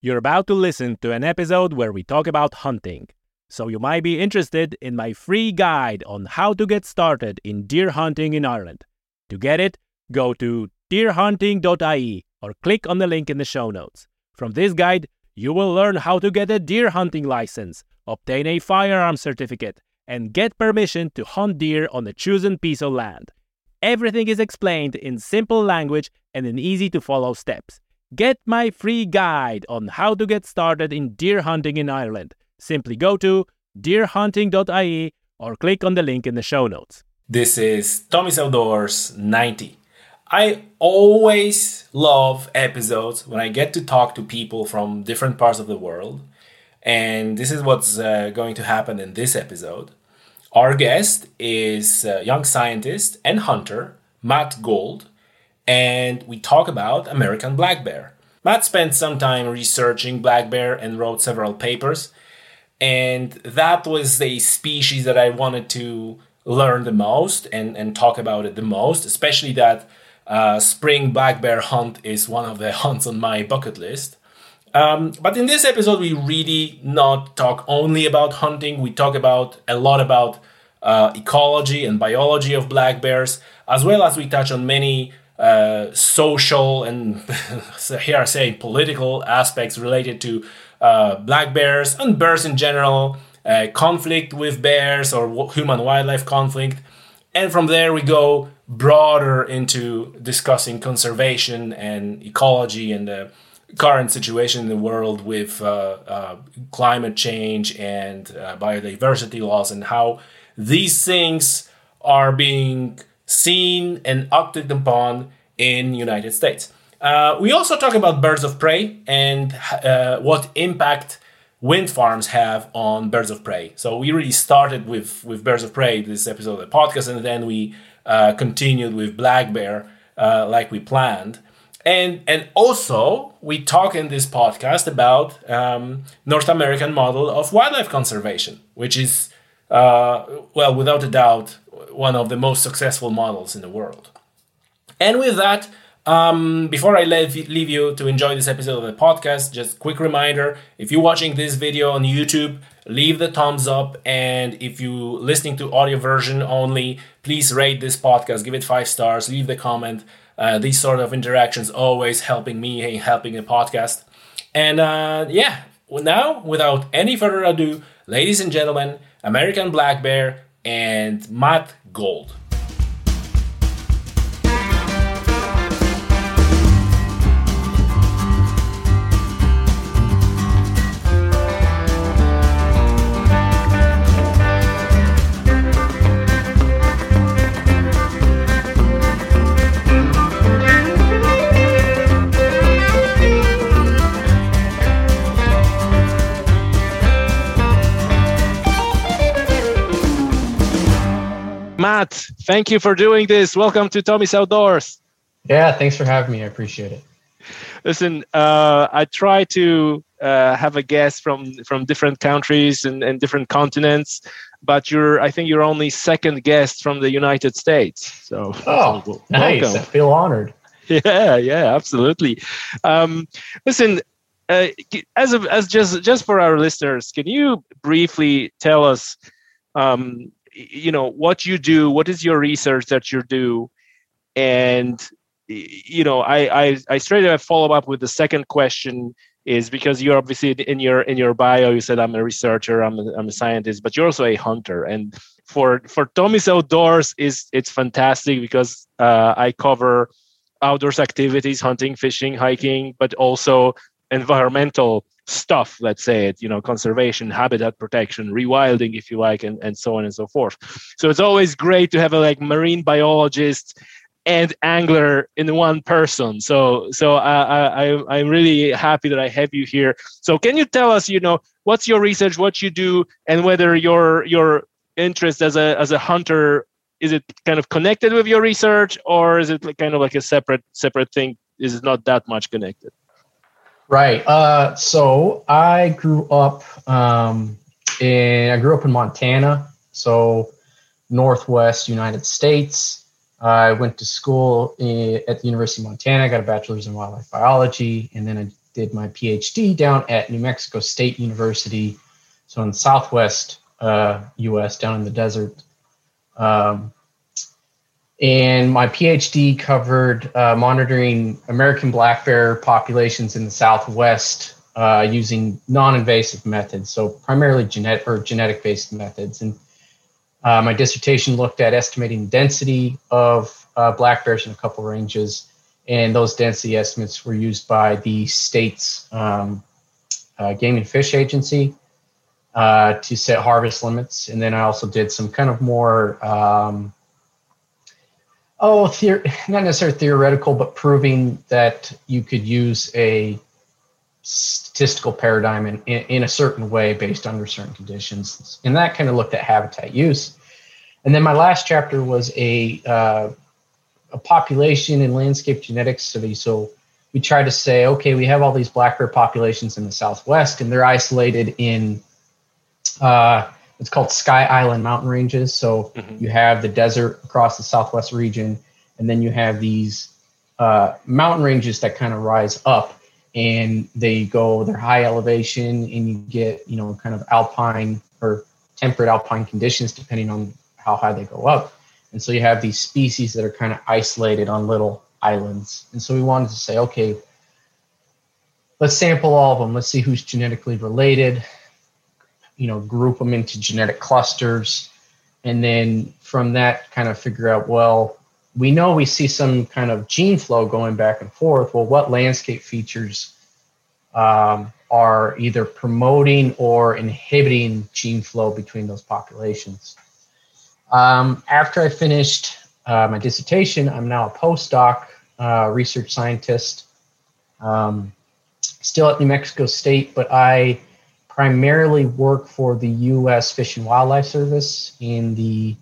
You're about to listen to an episode where we talk about hunting. So you might be interested in my free guide on how to get started in deer hunting in Ireland. To get it, go to deerhunting.ie or click on the link in the show notes. From this guide, you will learn how to get a deer hunting license, obtain a firearm certificate, and get permission to hunt deer on a chosen piece of land. Everything is explained in simple language and in easy to follow steps. Get my free guide on how to get started in deer hunting in Ireland. Simply go to deerhunting.ie or click on the link in the show notes. This is Tommy's Outdoors 90. I always love episodes when I get to talk to people from different parts of the world. And this is what's uh, going to happen in this episode. Our guest is a young scientist and hunter, Matt Gould, and we talk about American black bear. Matt spent some time researching black bear and wrote several papers, and that was the species that I wanted to learn the most and, and talk about it the most, especially that uh, spring black bear hunt is one of the hunts on my bucket list. Um, but in this episode, we really not talk only about hunting. We talk about a lot about uh, ecology and biology of black bears, as well as we touch on many uh, social and here I say political aspects related to uh, black bears and bears in general, uh, conflict with bears or human wildlife conflict. And from there, we go broader into discussing conservation and ecology and the current situation in the world with uh, uh, climate change and biodiversity loss and how these things are being seen and acted upon in United States. Uh, we also talk about birds of prey and uh, what impact wind farms have on birds of prey. So we really started with with birds of prey this episode of the podcast, and then we uh, continued with black bear uh, like we planned. And and also we talk in this podcast about um, North American model of wildlife conservation, which is uh, well without a doubt one of the most successful models in the world. And with that, um, before I leave, leave you to enjoy this episode of the podcast, just quick reminder if you're watching this video on YouTube, leave the thumbs up. And if you're listening to audio version only, please rate this podcast, give it five stars, leave the comment. Uh, these sort of interactions always helping me and helping the podcast. And uh, yeah, now without any further ado, ladies and gentlemen, American Black Bear and Matt Gould. Matt, thank you for doing this. Welcome to Tommy's Outdoors. Yeah, thanks for having me. I appreciate it. Listen, uh, I try to uh, have a guest from from different countries and, and different continents, but you're I think you're only second guest from the United States. So oh, so nice. Welcome. I feel honored. Yeah, yeah, absolutely. Um, listen, uh, as as just just for our listeners, can you briefly tell us um, you know what you do what is your research that you do? And you know i i, I straight away follow up with the second question is because you're obviously in your in your bio you said i'm a researcher i'm a, I'm a scientist but you're also a hunter. And for for tommy's outdoors is it's fantastic because uh, i cover outdoors activities hunting fishing hiking but also environmental stuff let's say it you know conservation habitat protection rewilding if you like and, and so on and so forth. So it's always great to have a like marine biologist and angler in one person. So so I, I i'm really happy that i have you here. So can you tell us you know what's your research what you do and whether your your interest as a as a hunter is it kind of connected with your research or is it kind of like a separate separate thing? Is it not that much connected Right. Uh, so I grew up um, in I grew up in Montana, so northwest United States. I went to school in, at the University of Montana. I got a bachelor's in wildlife biology, and then I did my PhD down at New Mexico State University, so in the Southwest uh, U.S. down in the desert. Um, and my PhD covered uh, monitoring American black bear populations in the Southwest uh, using non-invasive methods, so primarily genetic or genetic-based methods. And uh, my dissertation looked at estimating density of uh, black bears in a couple ranges, and those density estimates were used by the state's um, uh, Game and Fish Agency uh, to set harvest limits. And then I also did some kind of more um, oh, theor- not necessarily theoretical, but proving that you could use a statistical paradigm in, in, in, a certain way based under certain conditions. And that kind of looked at habitat use. And then my last chapter was a, uh, a population and landscape genetics study. So we tried to say, okay, we have all these black bear populations in the Southwest and they're isolated in uh, it's called Sky Island mountain ranges. So mm-hmm. you have the desert across the southwest region, and then you have these uh, mountain ranges that kind of rise up, and they go they're high elevation, and you get you know kind of alpine or temperate alpine conditions depending on how high they go up. And so you have these species that are kind of isolated on little islands. And so we wanted to say, okay, let's sample all of them. Let's see who's genetically related you know group them into genetic clusters. And then from that kind of figure out well we know we see some kind of gene flow going back and forth. Well what landscape features um, are either promoting or inhibiting gene flow between those populations? Um, after i finished uh, my dissertation i'm now a postdoc uh, research scientist. Um, still at new mexico state but i primarily work for the U.S. Fish and Wildlife Service in the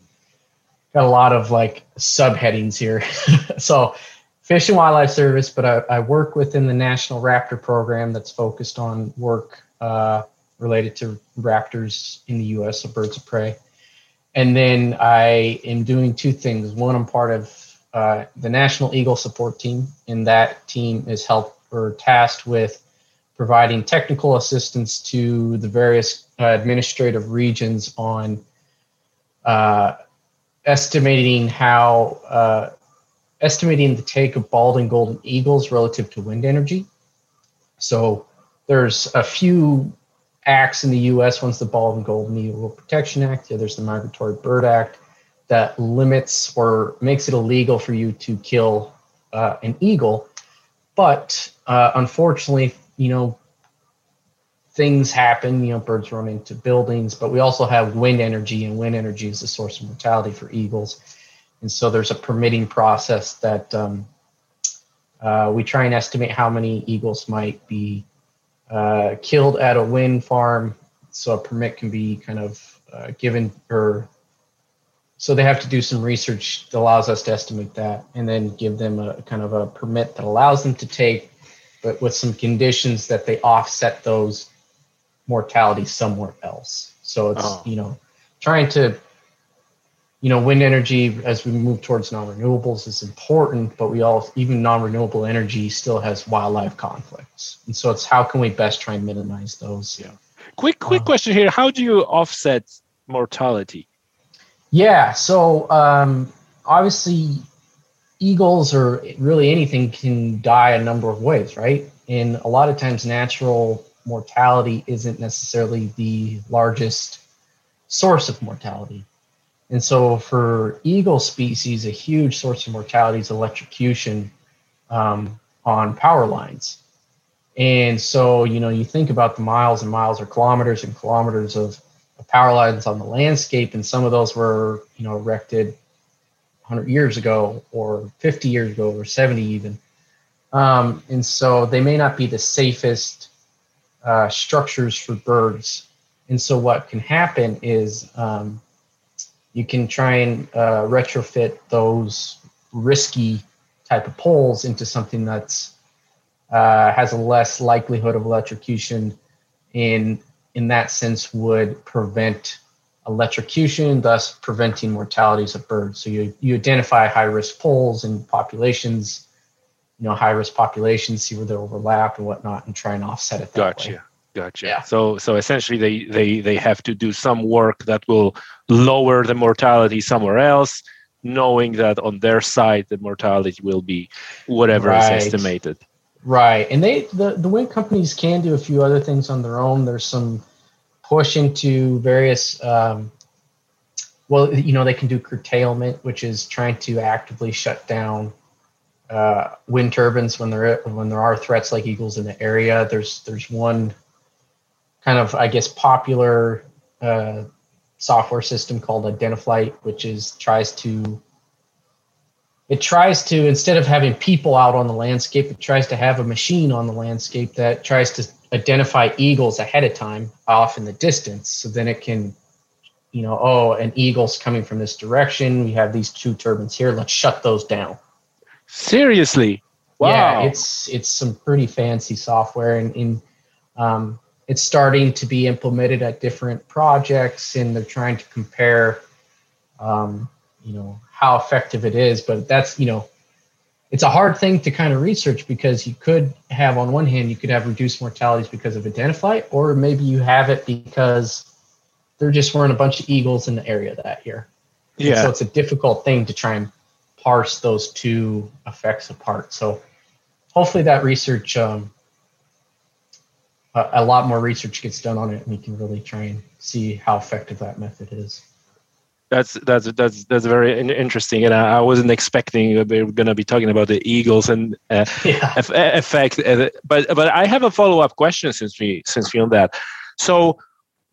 got a lot of like subheadings here. so, Fish and Wildlife Service, but I, I, work within the National Raptor Program that's focused on work uh, related to raptors in the U.S. So birds of prey. And then I am doing two things. One, I'm part of uh, the National Eagle Support Team, and that team is helped or tasked with providing technical assistance to the various uh, administrative regions on uh, estimating how uh, estimating the take of bald and golden eagles relative to wind energy. So there's a few acts in the U.S. One's the Bald and Golden Eagle Protection Act. The other's the Migratory Bird Act that limits or makes it illegal for you to kill uh, an eagle. But uh, unfortunately, you know, things happen, you know, birds run into buildings, but we also have wind energy, and wind energy is the source of mortality for eagles. And so there's a permitting process that um, uh, we try and estimate how many eagles might be uh, killed at a wind farm. So a permit can be kind of uh, given, or so they have to do some research that allows us to estimate that, and then give them a kind of a permit that allows them to take but with some conditions that they offset those mortality somewhere else. So it's oh. you know trying to you know wind energy as we move towards non-renewables is important, but we all even non-renewable energy still has wildlife conflicts, and so it's how can we best try and minimize those. Yeah. Quick quick uh, question here: How do you offset mortality? Yeah. So um, obviously eagles or really anything can die a number of ways, right? And a lot of times, natural mortality isn't necessarily the largest source of mortality. And so, for eagle species, a huge source of mortality is electrocution um, on power lines. And so, you know, you think about the miles and miles or kilometers and kilometers of, of power lines on the landscape, and some of those were, you know, erected 100 years ago or 50 years ago or 70 even. Um, and so they may not be the safest uh, structures for birds. And so what can happen is um, you can try and uh, retrofit those risky type of poles into something that's uh, has a less likelihood of electrocution in in that sense would prevent electrocution, thus preventing mortalities of birds. So you, you identify high risk poles and populations you know high risk populations, see where they overlap and whatnot, and try and offset it. That gotcha. Way. Gotcha. Yeah. So so essentially they, they they have to do some work that will lower the mortality somewhere else, knowing that on their side the mortality will be whatever right. is estimated. Right. And they the, the wind companies can do a few other things on their own. There's some push into various um, well, you know, they can do curtailment, which is trying to actively shut down uh, wind turbines when there when there are threats like eagles in the area. There's there's one kind of I guess popular uh, software system called Identiflight, which is tries to it tries to instead of having people out on the landscape, it tries to have a machine on the landscape that tries to identify eagles ahead of time off in the distance. So then it can, you know, oh, an eagle's coming from this direction. We have these two turbines here. Let's shut those down. Seriously. Wow. Yeah, it's it's some pretty fancy software and in um, it's starting to be implemented at different projects and they're trying to compare um, you know how effective it is but that's you know it's a hard thing to kind of research because you could have on one hand you could have reduced mortalities because of Identiflight or maybe you have it because there just weren't a bunch of eagles in the area that year. Yeah and so it's a difficult thing to try and parse those two effects apart. So hopefully that research um, a, a lot more research gets done on it and we can really try and see how effective that method is that's that's that's that's very interesting, and I, I wasn't expecting we are going to be talking about the Eagles and uh, yeah. effect. Uh, but but I have a follow up question since we since we on that. So,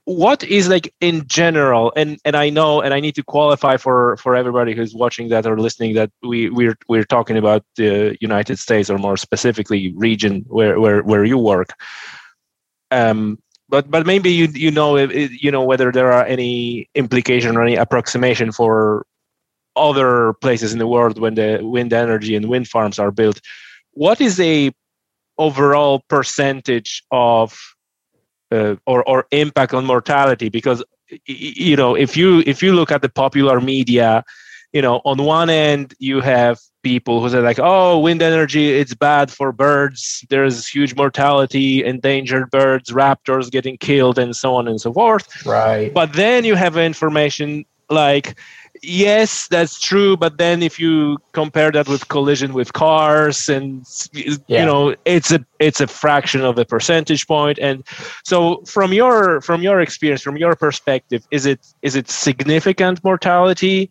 what is like in general, and and I know, and I need to qualify for for everybody who's watching that or listening that we we're we're talking about the United States or more specifically region where where where you work. Um, but but maybe you you know you know whether there are any implication or any approximation for other places in the world when the wind energy and wind farms are built. What is a overall percentage of uh, or or impact on mortality? Because you know if you if you look at the popular media, you know on one end you have people who say like oh wind energy it's bad for birds. There's huge mortality endangered birds raptors getting killed and so on and so forth. Right. But then you have information like yes that's true but then if you compare that with collision with cars and yeah. you know it's a it's a fraction of a percentage point. And so from your from your experience from your perspective is it is it significant mortality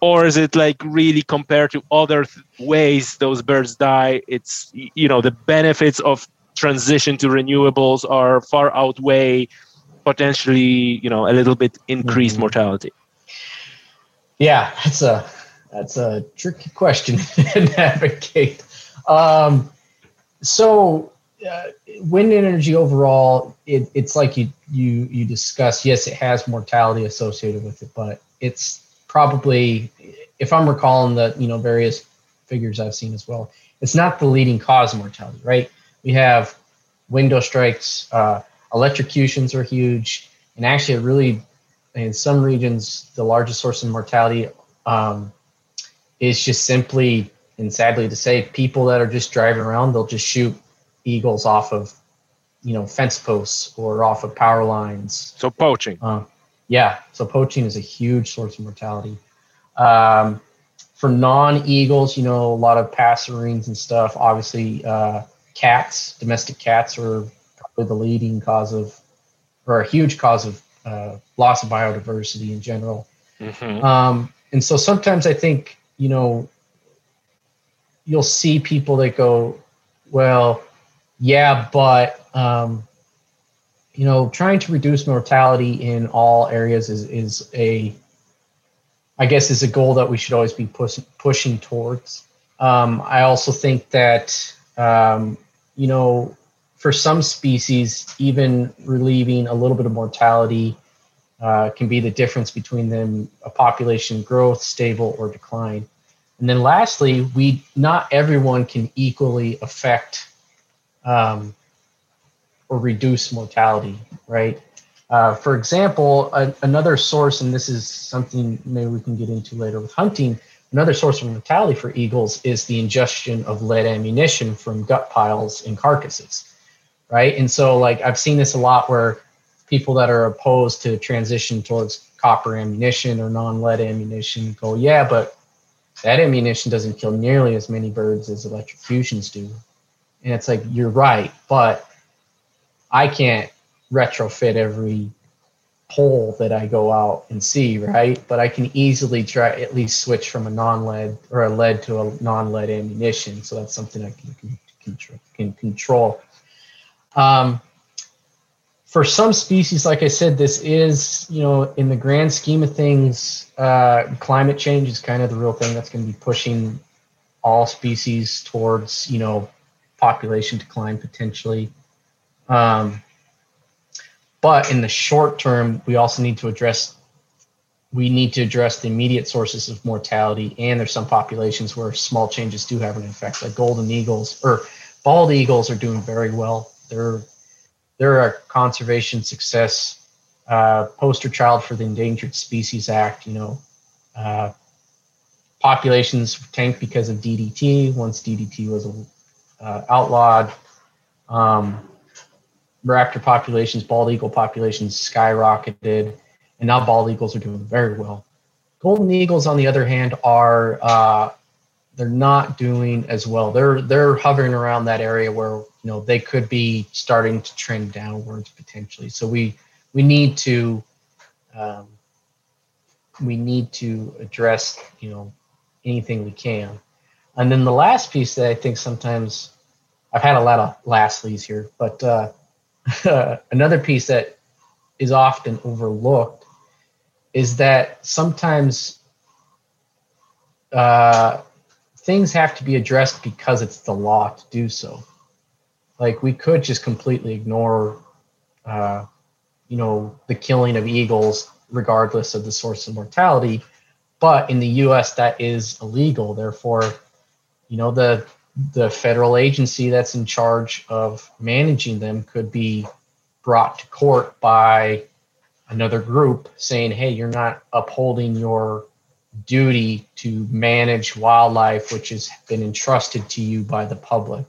or is it like really compared to other th- ways those birds die? It's you know the benefits of transition to renewables are far outweigh potentially you know a little bit increased mm-hmm. mortality. Yeah that's a that's a tricky question to navigate. Um, so uh, wind energy overall it, it's like you you you discuss yes it has mortality associated with it but it's probably, if I'm recalling the you know various figures I've seen as well, it's not the leading cause of mortality, right? We have window strikes, uh, electrocutions are huge, and actually, really, in some regions, the largest source of mortality um, is just simply, and sadly to say, people that are just driving around, they'll just shoot eagles off of, you know, fence posts or off of power lines. So poaching. Uh, yeah, so poaching is a huge source of mortality. Um, for non-eagles, you know, a lot of passerines and stuff. Obviously, uh, cats, domestic cats, are probably the leading cause of, or a huge cause of uh, loss of biodiversity in general. Mm-hmm. Um, and so sometimes I think, you know, you'll see people that go, well, yeah, but um, you know, trying to reduce mortality in all areas is, is a, I guess, is a goal that we should always be push, pushing towards. Um, I also think that, um, you know, for some species, even relieving a little bit of mortality uh, can be the difference between them a population growth, stable, or decline. And then lastly, we not everyone can equally affect um, or reduce mortality, right? Uh, for example, a, another source, and this is something maybe we can get into later with hunting, another source of mortality for eagles is the ingestion of lead ammunition from gut piles and carcasses, right? And so, like I've seen this a lot where people that are opposed to transition towards copper ammunition or non-lead ammunition go, yeah, but that ammunition doesn't kill nearly as many birds as electrocutions do. And it's like, you're right, but I can't retrofit every pole that I go out and see, right? But I can easily try at least switch from a non-lead or a lead to a non-lead ammunition. So that's something I can, can, can control. Um, for some species, like I said, this is, you know, in the grand scheme of things, uh, climate change is kind of the real thing that's going to be pushing all species towards, you know, population decline potentially. Um, but in the short term, we also need to address we need to address the immediate sources of mortality. And there's some populations where small changes do have an effect, like golden eagles or bald eagles are doing very well. They're they're a conservation success, uh, poster child for the Endangered Species Act. You know, uh, populations tanked because of DDT. Once DDT was uh, outlawed, um, raptor populations, bald eagle populations skyrocketed, and now bald eagles are doing very well. Golden eagles, on the other hand, are uh, they're not doing as well. They're they're hovering around that area where you know they could be starting to trend downwards potentially. So we we need to um, we need to address you know anything we can. And then the last piece that I think sometimes I've had a lot of lastlies here, but uh, another piece that is often overlooked is that sometimes uh, things have to be addressed because it's the law to do so. Like we could just completely ignore, uh, you know, the killing of eagles regardless of the source of mortality, but in the U.S. that is illegal. Therefore, you know the the federal agency that's in charge of managing them could be brought to court by another group saying, hey, you're not upholding your duty to manage wildlife, which has been entrusted to you by the public.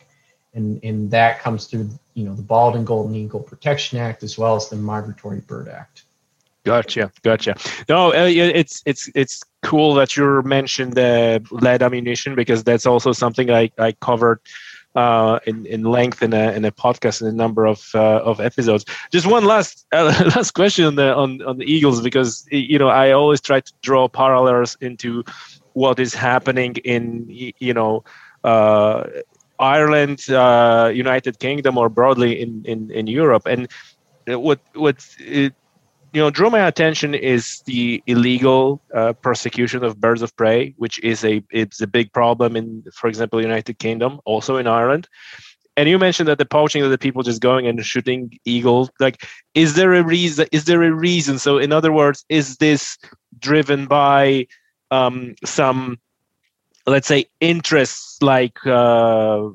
And, and that comes through, you know, the Bald and Golden Eagle Protection Act as well as the Migratory Bird Act. Gotcha, gotcha. No, uh, it's it's it's cool that you mentioned the lead ammunition because that's also something I I covered uh, in in length in a in a podcast in a number of uh, of episodes. Just one last uh, last question on the on on the Eagles because you know I always try to draw parallels into what is happening in you know. Uh, Ireland, uh, United Kingdom, or broadly in, in, in Europe, and what what it, you know drew my attention is the illegal uh, persecution of birds of prey which is a it's a big problem in for example united kingdom also in ireland. And you mentioned that the poaching of the people just going and shooting eagles like is there a reason is there a reason? So in other words is this driven by um, some let's say interests like uh,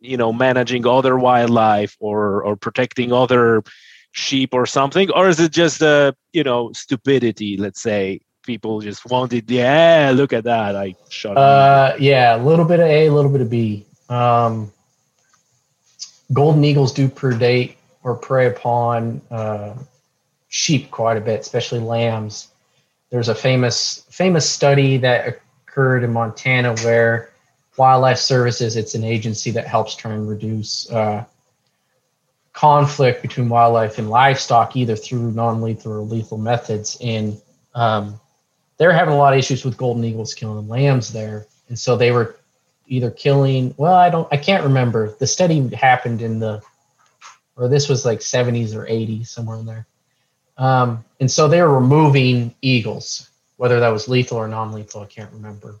you know managing other wildlife or or protecting other sheep or something? Or is it just a you know stupidity let's say? People just wanted yeah look at that. I shot uh yeah a little bit of a a little bit of b. Um golden eagles do predate or prey upon uh, sheep quite a bit especially lambs. There's a famous famous study that occurred in montana where wildlife services it's an agency that helps try and reduce uh, conflict between wildlife and livestock, either through non-lethal or lethal methods. And um, they're having a lot of issues with golden eagles killing lambs there, and so they were either killing. Well, I don't, I can't remember. The study happened in the, or this was like 70s or 80s, somewhere in there. Um, and so they were removing eagles, whether that was lethal or non-lethal, I can't remember.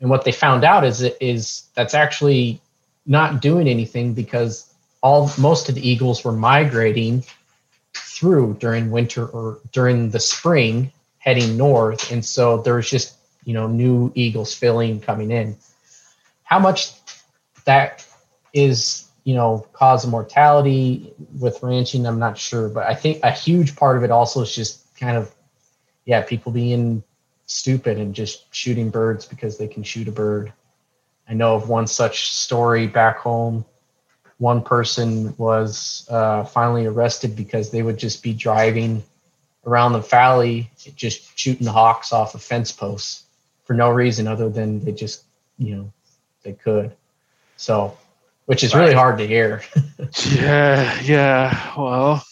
And what they found out is is that's actually not doing anything because all most of the eagles were migrating through during winter or during the spring heading north and so there was just you know new eagles filling coming in how much that is you know cause of mortality with ranching i'm not sure but i think a huge part of it also is just kind of yeah people being stupid and just shooting birds because they can shoot a bird. I know of one such story back home. One person was uh, finally arrested because they would just be driving around the valley, just shooting hawks off of fence posts for no reason other than they just, you know, they could. So, which is really hard to hear. yeah, yeah. Well,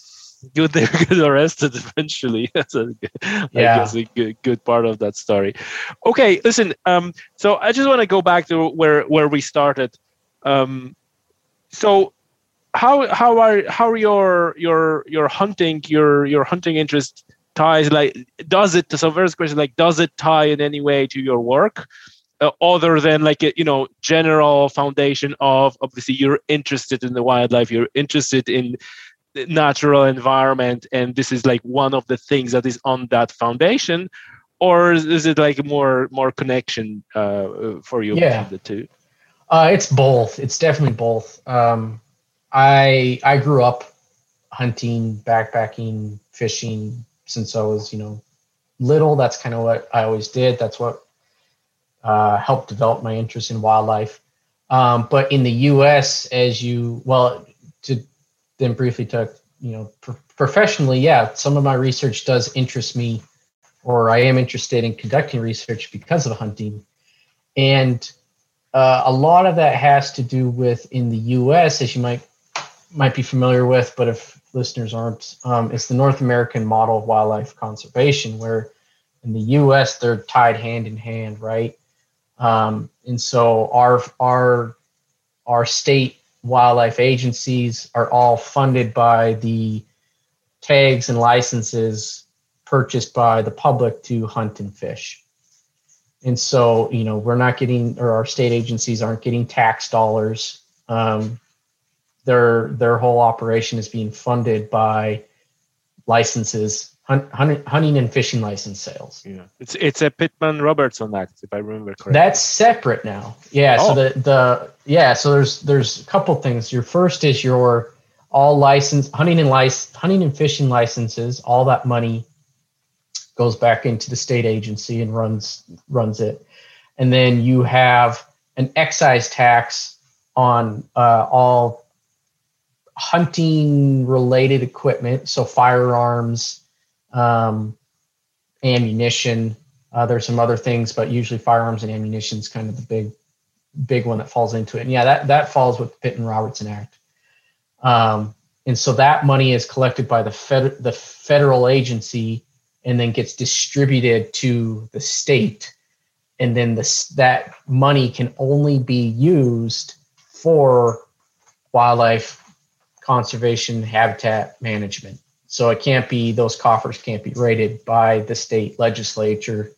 good they get arrested eventually. That's a, yeah. I guess a good, good part of that story. Okay, listen. Um, so I just want to go back to where where we started. Um, so how how are how are your your your hunting your your hunting interest ties like does it to so first question like does it tie in any way to your work uh, other than like a you know general foundation of obviously you're interested in the wildlife you're interested in natural environment and this is like one of the things that is on that foundation or is it like more more connection uh, for you yeah. the two uh, it's both. It's definitely both. Um, i i grew up hunting backpacking fishing since i was you know little. That's kind of what i always did. That's what uh, helped develop my interest in wildlife. Um, but in the us as you well to then briefly took, you know, pro- professionally, yeah, some of my research does interest me, or I am interested in conducting research because of hunting. And uh, a lot of that has to do with in the U.S., as you might might be familiar with, but if listeners aren't, um, it's the North American model of wildlife conservation, where in the U.S. they're tied hand in hand, right? Um, and so our our our state wildlife agencies are all funded by the tags and licenses purchased by the public to hunt and fish. And so, you know, we're not getting, or our state agencies aren't getting tax dollars. Um, their their whole operation is being funded by licenses hunting and fishing license sales. Yeah, it's it's a Pittman Robertson Act, if I remember correctly. That's separate now. Yeah. Oh. So the the yeah. So there's there's a couple things. Your first is your all license hunting and license hunting and fishing licenses. All that money goes back into the state agency and runs runs it, and then you have an excise tax on uh, all hunting related equipment, so firearms um, ammunition. Uh, there's some other things, but usually firearms and ammunition is kind of the big, big one that falls into it. And yeah, that that falls with the Pittman Robertson Act. Um, and so that money is collected by the fed, the federal agency and then gets distributed to the state. And then this that money can only be used for wildlife conservation habitat management. So it can't be those coffers can't be raided by the state legislature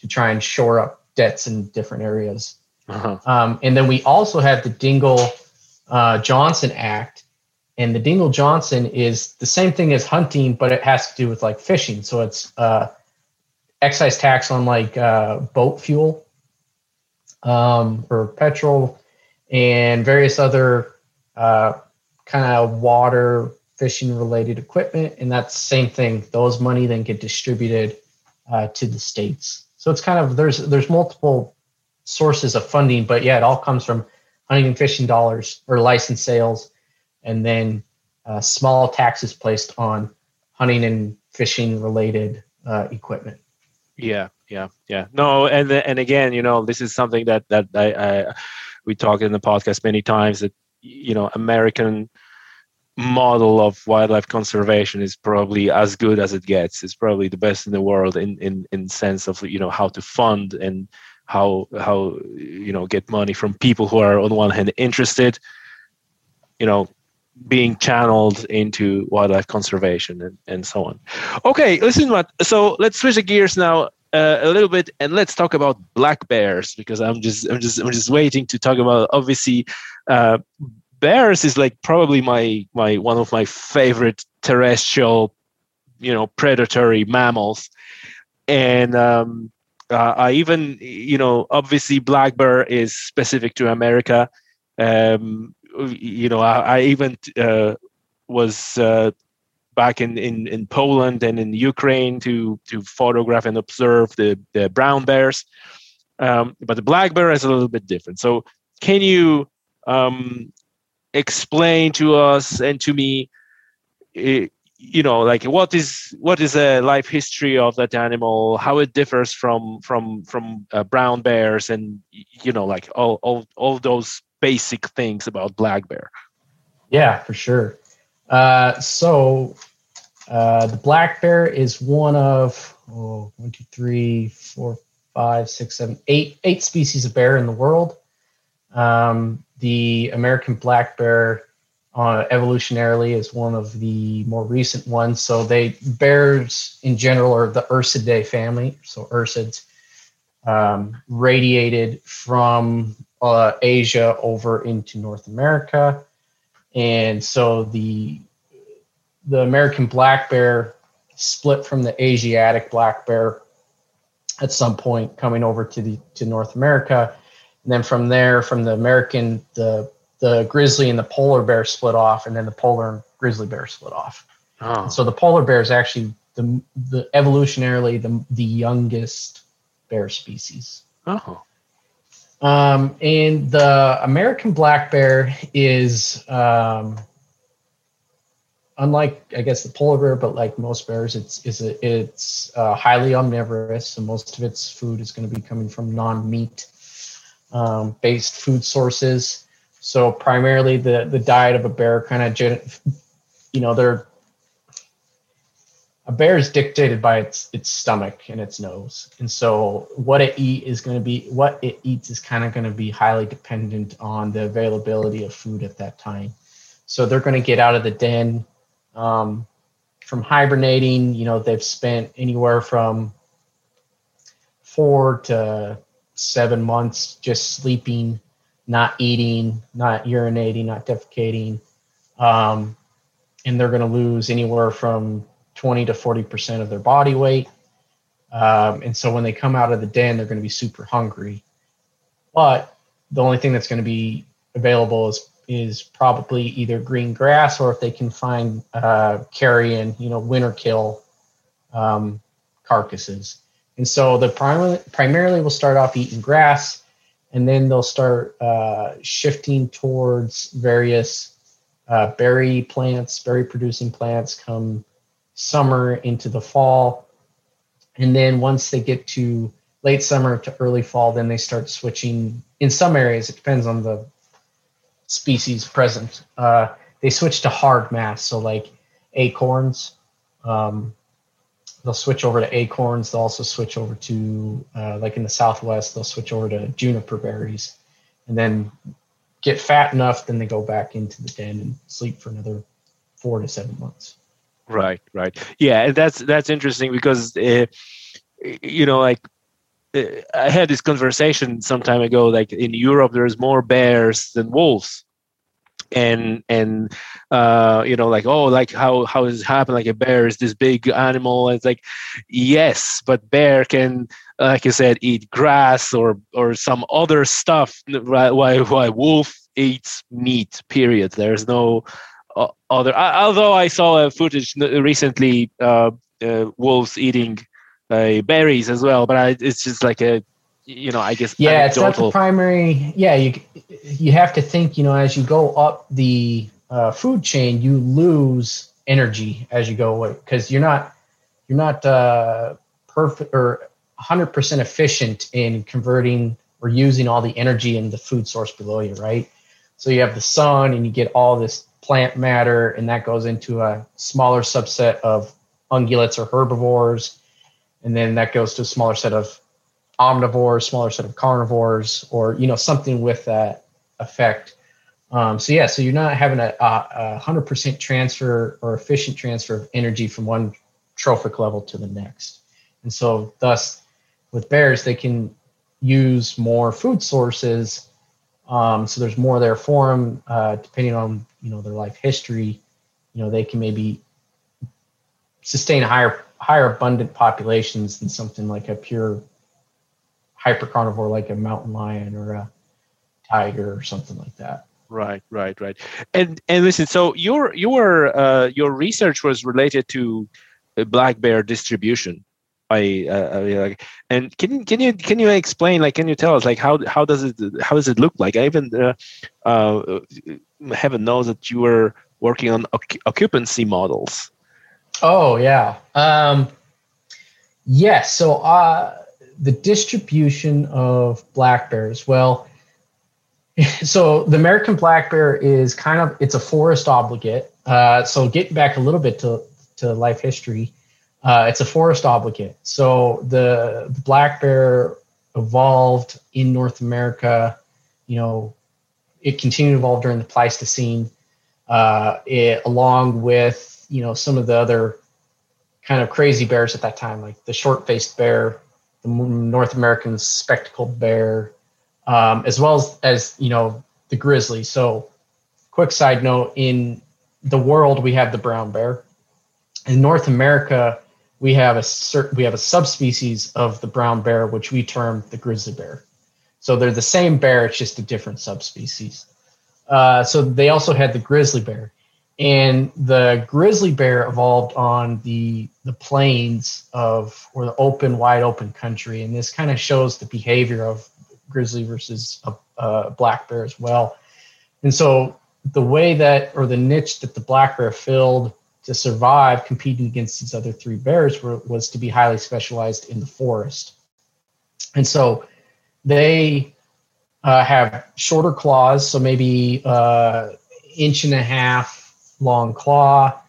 to try and shore up debts in different areas. Uh-huh. Um, and then we also have the Dingell uh, Johnson Act, and the Dingell Johnson is the same thing as hunting, but it has to do with like fishing. So it's uh, excise tax on like uh, boat fuel um, or petrol and various other uh, kind of water fishing related equipment. And that's same thing. Those money then get distributed uh, to the states. So it's kind of there's there's multiple sources of funding but yeah it all comes from hunting and fishing dollars or license sales and then uh, small taxes placed on hunting and fishing related uh, equipment yeah yeah yeah no and and again you know this is something that that I, I we talked in the podcast many times that you know american model of wildlife conservation is probably as good as it gets. It's probably the best in the world in in in sense of you know how to fund and how how you know get money from people who are on one hand interested, you know, being channeled into wildlife conservation and, and so on. Okay, listen, what? So let's switch the gears now uh, a little bit and let's talk about black bears because I'm just I'm just I'm just waiting to talk about obviously uh, bears is like probably my my one of my favorite terrestrial you know predatory mammals and um, uh, i even you know obviously black bear is specific to america um, you know i, I even uh, was uh, back in, in, in Poland and in Ukraine to to photograph and observe the, the brown bears. Um, but the black bear is a little bit different. So can you um, explain to us and to me, eh, you know, like what is what is a life history of that animal, how it differs from from from uh, brown bears, and you know, like all all all those basic things about black bear. Yeah, for sure. Uh, so uh, the black bear is one of oh, one, two, three, four, five, six, seven, eight, eight species of bear in the world. Um, the American black bear, uh, evolutionarily, is one of the more recent ones. So they bears in general are the Ursidae family. So ursids um, radiated from uh, Asia over into North America, and so the the American black bear split from the Asiatic black bear at some point coming over to the to North America. And then from there, from the American, the the grizzly and the polar bear split off, and then the polar and grizzly bear split off. Oh. So the polar bear is actually the the evolutionarily the the youngest bear species. Oh. Um, and the American black bear is um, unlike I guess the polar bear, but like most bears, it's is a, it's uh, highly omnivorous. So most of its food is going to be coming from non-meat um, based food sources. So primarily the the diet of a bear kind of you know they're a bear is dictated by its its stomach and its nose. And so what it eat is going to be what it eats is kind of going to be highly dependent on the availability of food at that time. So they're going to get out of the den um, from hibernating. You know they've spent anywhere from four to seven months just sleeping not eating not urinating not defecating. Um, and they're going to lose anywhere from 20 to 40% of their body weight. Um, and so when they come out of the den, they're going to be super hungry. But the only thing that's going to be available is is probably either green grass or if they can find uh, carrion, you know, winter kill um, carcasses. And so the primary, primarily will start off eating grass, and then they'll start uh, shifting towards various uh, berry plants, berry producing plants come summer into the fall. And then once they get to late summer to early fall, then they start switching. In some areas, it depends on the species present. Uh, they switch to hard mass, so like acorns. Um, they'll switch over to acorns. They'll also switch over to, uh, like in the Southwest, they'll switch over to juniper berries, and then get fat enough. Then they go back into the den and sleep for another four to seven months. Right, right. Yeah, that's that's interesting because uh, you know, like uh, I had this conversation some time ago. Like in Europe, there's more bears than wolves, and and uh, you know, like oh, like how how does it happen? Like a bear is this big animal. And it's like yes, but bear can, like you said, eat grass or or some other stuff. Right? Why why wolf eats meat? Period. There's no other. although I saw a footage recently, uh, uh, wolves eating uh, berries as well, but I, it's just like a, you know, I guess. Yeah, it's not the primary. Yeah, you you have to think. You know, as you go up the uh, food chain, you lose energy as you go away because you're not you're not uh, perfect or 100% efficient in converting or using all the energy in the food source below you, right? So you have the sun and you get all this plant matter, and that goes into a smaller subset of ungulates or herbivores, and then that goes to a smaller set of omnivores, smaller set of carnivores, or you know something with that effect. Um, so yeah, so you're not having a, a, 100% transfer or efficient transfer of energy from one trophic level to the next, and so thus with bears they can use more food sources um, so there's more there for them, uh, depending on you know their life history. You know they can maybe sustain higher higher abundant populations than something like a pure hypercarnivore like a mountain lion or a tiger or something like that. Right, right, right. And and listen, so your your uh, your research was related to black bear distribution. I, uh, like, and can you can you can you explain like can you tell us like how how does it how does it look like? I even uh, uh, heaven knows that you were working on occupancy models. Oh yeah, um, yes. Yeah, so uh, the distribution of black bears. Well, so the American black bear is kind of it's a forest obligate. Uh, so getting back a little bit to to life history, uh, it's a forest obligate. So the, the black bear evolved in North America. You know, it continued to evolve during the Pleistocene, uh, it, along with you know some of the other kind of crazy bears at that time, like the short-faced bear, the North American spectacled bear, um, as well as, as you know the grizzly. So, quick side note: in the world, we have the brown bear. In North America, we have a certain we have a subspecies of the brown bear, which we term the grizzly bear. So they're the same bear; it's just a different subspecies. Uh, so they also had the grizzly bear, and the grizzly bear evolved on the the plains of or the open, wide open country, and this kind of shows the behavior of grizzly versus a, a black bear as well. And so the way that or the niche that the black bear filled to survive competing against these other three bears were, was to be highly specialized in the forest. And so they uh, have shorter claws, so maybe uh, inch and a half long claw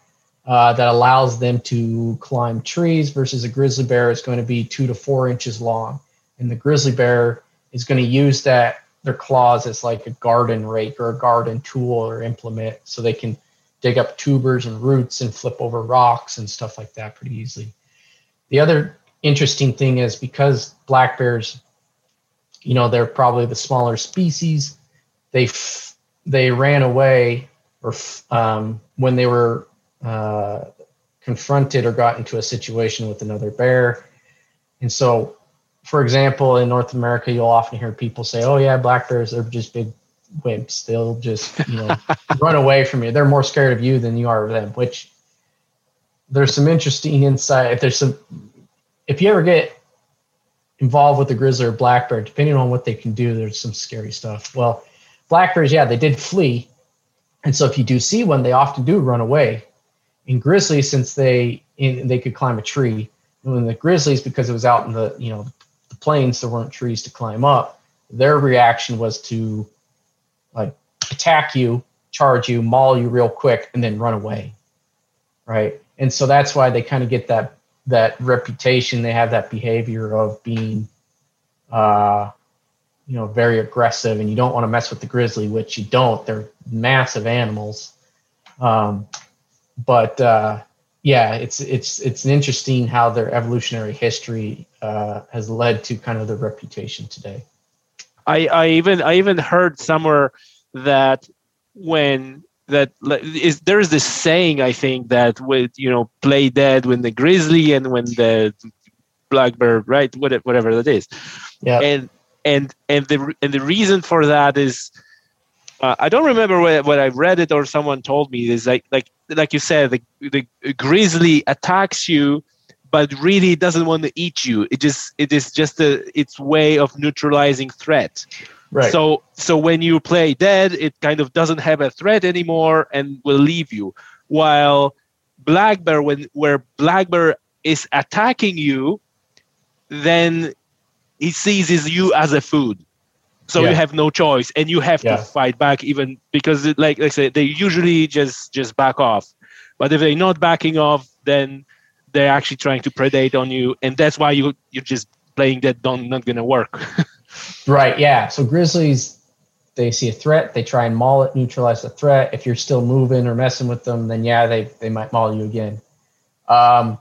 uh, that allows them to climb trees versus a grizzly bear is going to be two to four inches long. And the grizzly bear is going to use that their claws as like a garden rake or a garden tool or implement so they can dig up tubers and roots and flip over rocks and stuff like that pretty easily. The other interesting thing is because black bears, you know, they're probably the smaller species. They f- they ran away or f- um, when they were uh, confronted or got into a situation with another bear, and so for example, in North America, you'll often hear people say, "Oh yeah, black bears they're just big wimps. They'll just you know run away from you. They're more scared of you than you are of them." Which there's some interesting insight. If there's some, if you ever get involved with the grizzly or black bear, depending on what they can do, there's some scary stuff. Well, black bears, yeah, they did flee, and so if you do see one, they often do run away. In grizzlies, since they in, they could climb a tree, when the grizzlies, because it was out in the you know the plains, there weren't trees to climb up. Their reaction was to like attack you, charge you, maul you real quick, and then run away. Right. And so that's why they kind of get that that reputation. They have that behavior of being uh you know very aggressive and you don't want to mess with the grizzly which you don't they're massive animals um, but uh, yeah, it's it's it's interesting how their evolutionary history uh, has led to kind of the reputation today. I, I even I even heard somewhere that when that is there's this saying I think that with you know play dead when the grizzly and when the black bear right? Whatever whatever that is. Yeah. And and and the and the reason for that is uh, I don't remember where, what I read it or someone told me is like like like you said the, the grizzly attacks you but really it doesn't want to eat you. It just it is just a its way of neutralizing threat. Right. So so when you play dead it kind of doesn't have a threat anymore and will leave you. While black bear when where black bear is attacking you then he sees you as a food. So yeah. you have no choice and you have yeah. to fight back even because it, like, like i said they usually just just back off. But if they're not backing off then they're actually trying to predate on you and that's why you you're just playing that don't not gonna work. Right yeah. So grizzlies they see a threat they try and maul it neutralize the threat. If you're still moving or messing with them then yeah they they might maul you again. Um,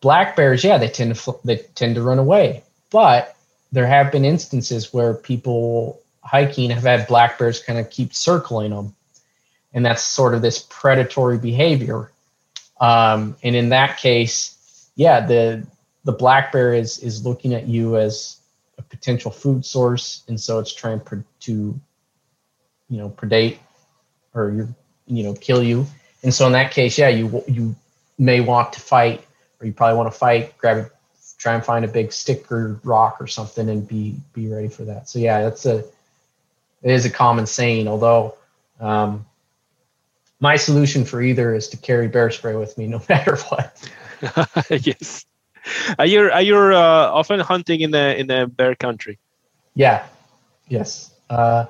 black bears yeah they tend to they tend to run away. But there have been instances where people hiking have had black bears kind of keep circling them and that's sort of this predatory behavior um, and in that case yeah the the black bear is is looking at you as a potential food source and so it's trying to you know predate or you you know kill you. And so in that case, yeah, you you may want to fight, or you probably want to fight. Grab try and find a big stick or rock or something, and be be ready for that. So yeah, that's a it is a common saying. Although um, my solution for either is to carry bear spray with me no matter what. yes. Are you are you uh, often hunting in the in the bear country? Yeah. Yes. Uh,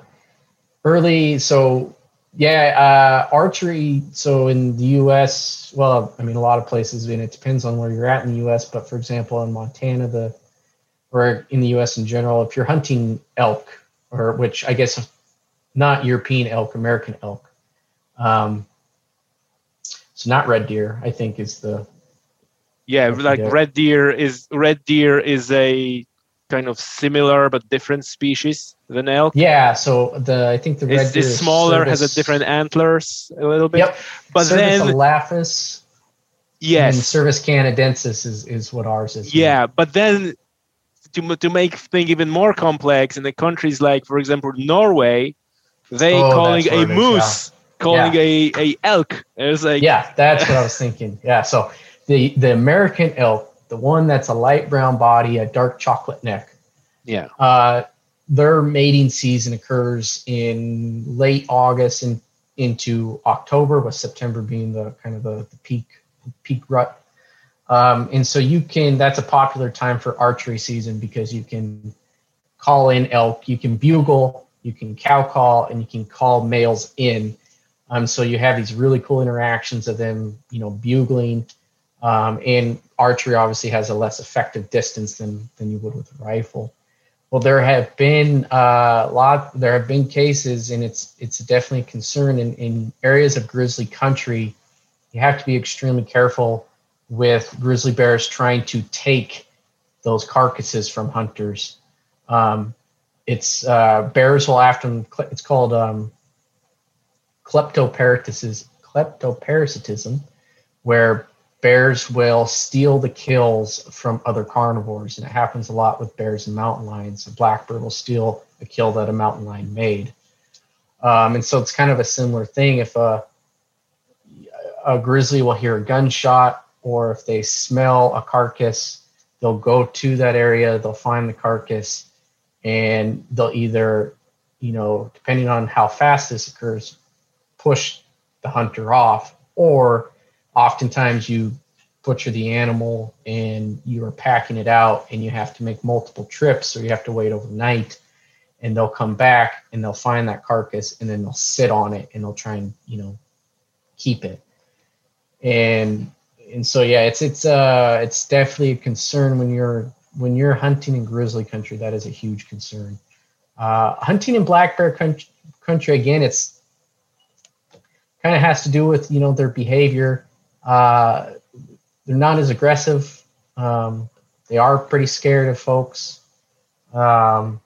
early. So yeah, uh, archery. So in the U.S., well, I mean, a lot of places, and it depends on where you're at in the U.S. But for example, in Montana, the or in the U.S. in general, if you're hunting elk, or which I guess not European elk, American elk, um, so not red deer, I think is the yeah, like red deer is red deer is a kind of similar but different species than elk. Yeah, so the I think the red it's, deer is smaller, has a different antlers a little bit. Yep. But Cervus then elaphus. yes, And Cervus canadensis is, is what ours is. yeah, but then to to make things even more complex in the countries like, for example, Norway, they Oh, calling a what it is, moose, calling a a elk. It's like Yeah, that's what I was thinking. Yeah, so the the American elk, the one that's a light brown body, a dark chocolate neck, yeah, uh, their mating season occurs in late August and into October, with September being the kind of the, the peak peak rut. Um, and so you can that's a popular time for archery season because you can call in elk, you can bugle, you can cow call, and you can call males in. Um, so you have these really cool interactions of them, you know, bugling. Um, and archery obviously has a less effective distance than than you would with a rifle. Well, there have been uh, lot. There have been cases, and it's it's definitely a concern in, in areas of grizzly country. You have to be extremely careful with grizzly bears trying to take those carcasses from hunters. Um, it's uh, bears will often. It's called um, kleptoparasitism, kleptoparasitism, where bears will steal the kills from other carnivores, and it happens a lot with bears and mountain lions. A black bear will steal a kill that a mountain lion made, um, and so it's kind of a similar thing. If a a grizzly will hear a gunshot, or if they smell a carcass, they'll go to that area, they'll find the carcass, and they'll either, you know, depending on how fast this occurs, push the hunter off, or oftentimes you butcher the animal and you are packing it out and you have to make multiple trips or you have to wait overnight and they'll come back and they'll find that carcass and then they'll sit on it and they'll try and you know keep it. And and so yeah it's it's uh it's definitely a concern when you're when you're hunting in grizzly country that is a huge concern. Uh hunting in black bear country, country again it's kind of has to do with you know their behavior uh, they're not as aggressive. Um, they are pretty scared of folks, um,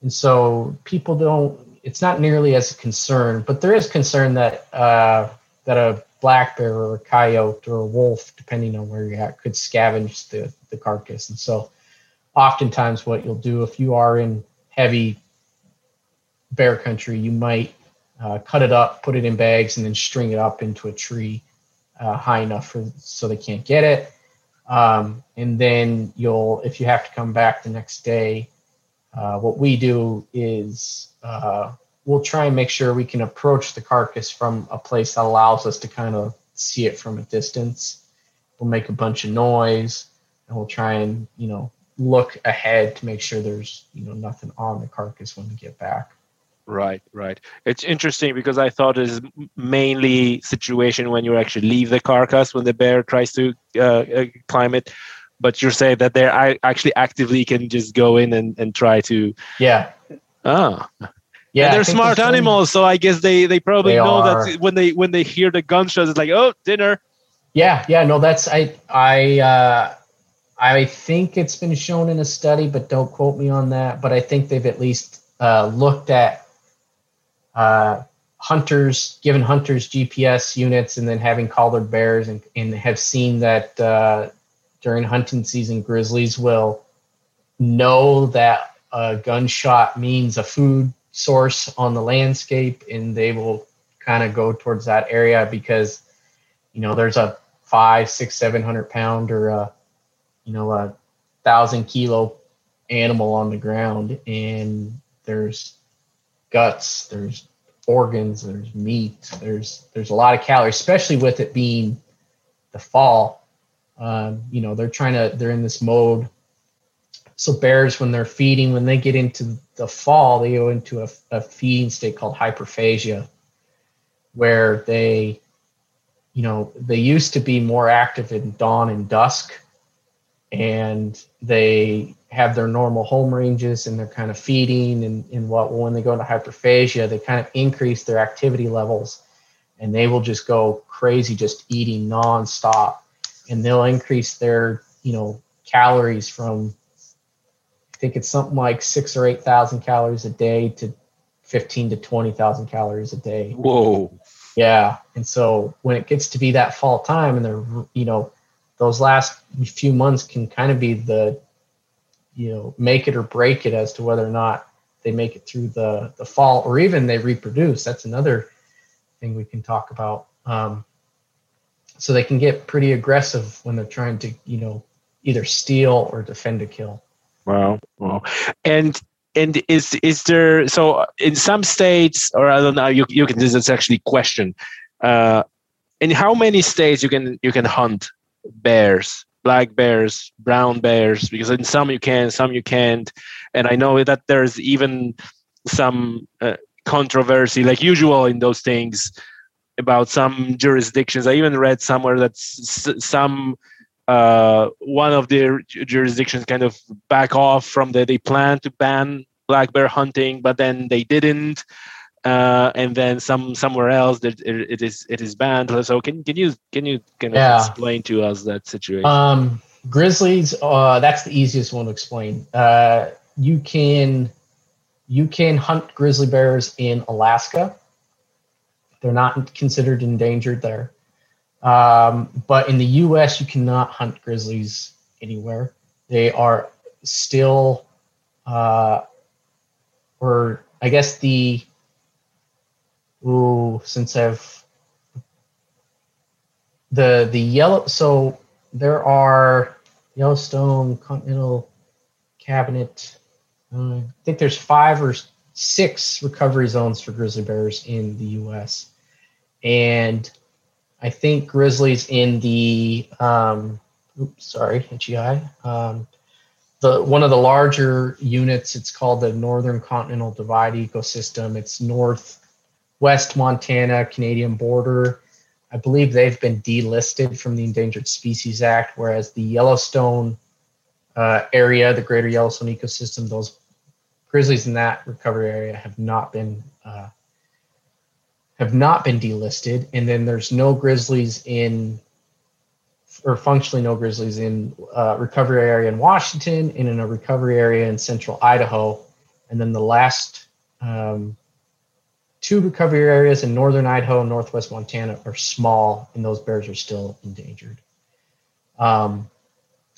and so people don't. It's not nearly as a concern, but there is concern that uh, that a black bear or a coyote or a wolf, depending on where you're at, could scavenge the the carcass. And so, oftentimes, what you'll do if you are in heavy bear country, you might uh, cut it up, put it in bags, and then string it up into a tree uh, high enough for so they can't get it. Um, and then you'll, if you have to come back the next day, uh, what we do is uh, we'll try and make sure we can approach the carcass from a place that allows us to kind of see it from a distance. We'll make a bunch of noise, and we'll try and you know look ahead to make sure there's you know nothing on the carcass when we get back. Right, right. It's interesting because I thought it's mainly situation when you actually leave the carcass when the bear tries to uh, uh, climb it, but you're saying that they actually actively can just go in and, and try to. Yeah. Ah. Yeah. And they're smart animals, so I guess they they probably They know are. that when they when they hear the gunshots, it's like oh dinner. Yeah, yeah, no, that's I I uh, I think it's been shown in a study, but don't quote me on that. But I think they've at least uh, looked at uh, hunters, given hunters GPS units, and then having collared bears, and, and have seen that uh, during hunting season, grizzlies will know that a gunshot means a food source on the landscape, and they will kind of go towards that area because you know there's a five, six, seven hundred pound or a you know a thousand kilo animal on the ground, and there's guts, there's organs, there's meat, there's there's a lot of calories, especially with it being the fall. Um, you know, they're trying to they're in this mode. So bears, when they're feeding, when they get into the fall, they go into a, a feeding state called hyperphagia, where they, you know, they used to be more active in dawn and dusk, and they have their normal home ranges and they're kind of feeding and, and what when they go into hyperphagia they kind of increase their activity levels and they will just go crazy just eating nonstop. And they'll increase their you know calories from i think it's something like six or eight thousand calories a day to 15 to 20,000 calories a day. Whoa. yeah. And so when it gets to be that fall time and they're you know those last few months can kind of be the you know make it or break it as to whether or not they make it through the the fall or even they reproduce that's another thing we can talk about um, so they can get pretty aggressive when they're trying to you know either steal or defend a kill Wow. Wow. And and is is there so in some states or I don't know you you can this is actually question. Uh in how many states you can you can hunt bears, black bears, brown bears because in some you can, some you can't. And I know that there's even some uh, controversy like usual in those things about some jurisdictions. I even read somewhere that s- some uh, one of the jurisdictions kind of back off from the they plan to ban black bear hunting, but then they didn't. Uh, and then some somewhere else that it, it is it is banned. So can can you can you kind of Yeah. explain to us that situation? Um, grizzlies, uh, that's the easiest one to explain. Uh, you can you can hunt grizzly bears in Alaska. They're not considered endangered there. Um, but in the U.S., you cannot hunt grizzlies anywhere. They are still, uh, or I guess the, ooh, since I've the the yellow so there are Yellowstone Continental Cabinet. uh, I think there's five or six recovery zones for grizzly bears in the U.S. and I think grizzlies in the um, oops sorry eye um, the one of the larger units it's called the Northern Continental Divide ecosystem. It's northwest Montana Canadian border. I believe they've been delisted from the Endangered Species Act, whereas the Yellowstone uh, area, the Greater Yellowstone ecosystem, those grizzlies in that recovery area have not been uh, have not been delisted. And then there's no grizzlies in, or functionally no grizzlies in uh, recovery area in Washington and in a recovery area in central Idaho. And then the last um, two recovery areas in northern Idaho and northwest Montana are small, and those bears are still endangered. Um,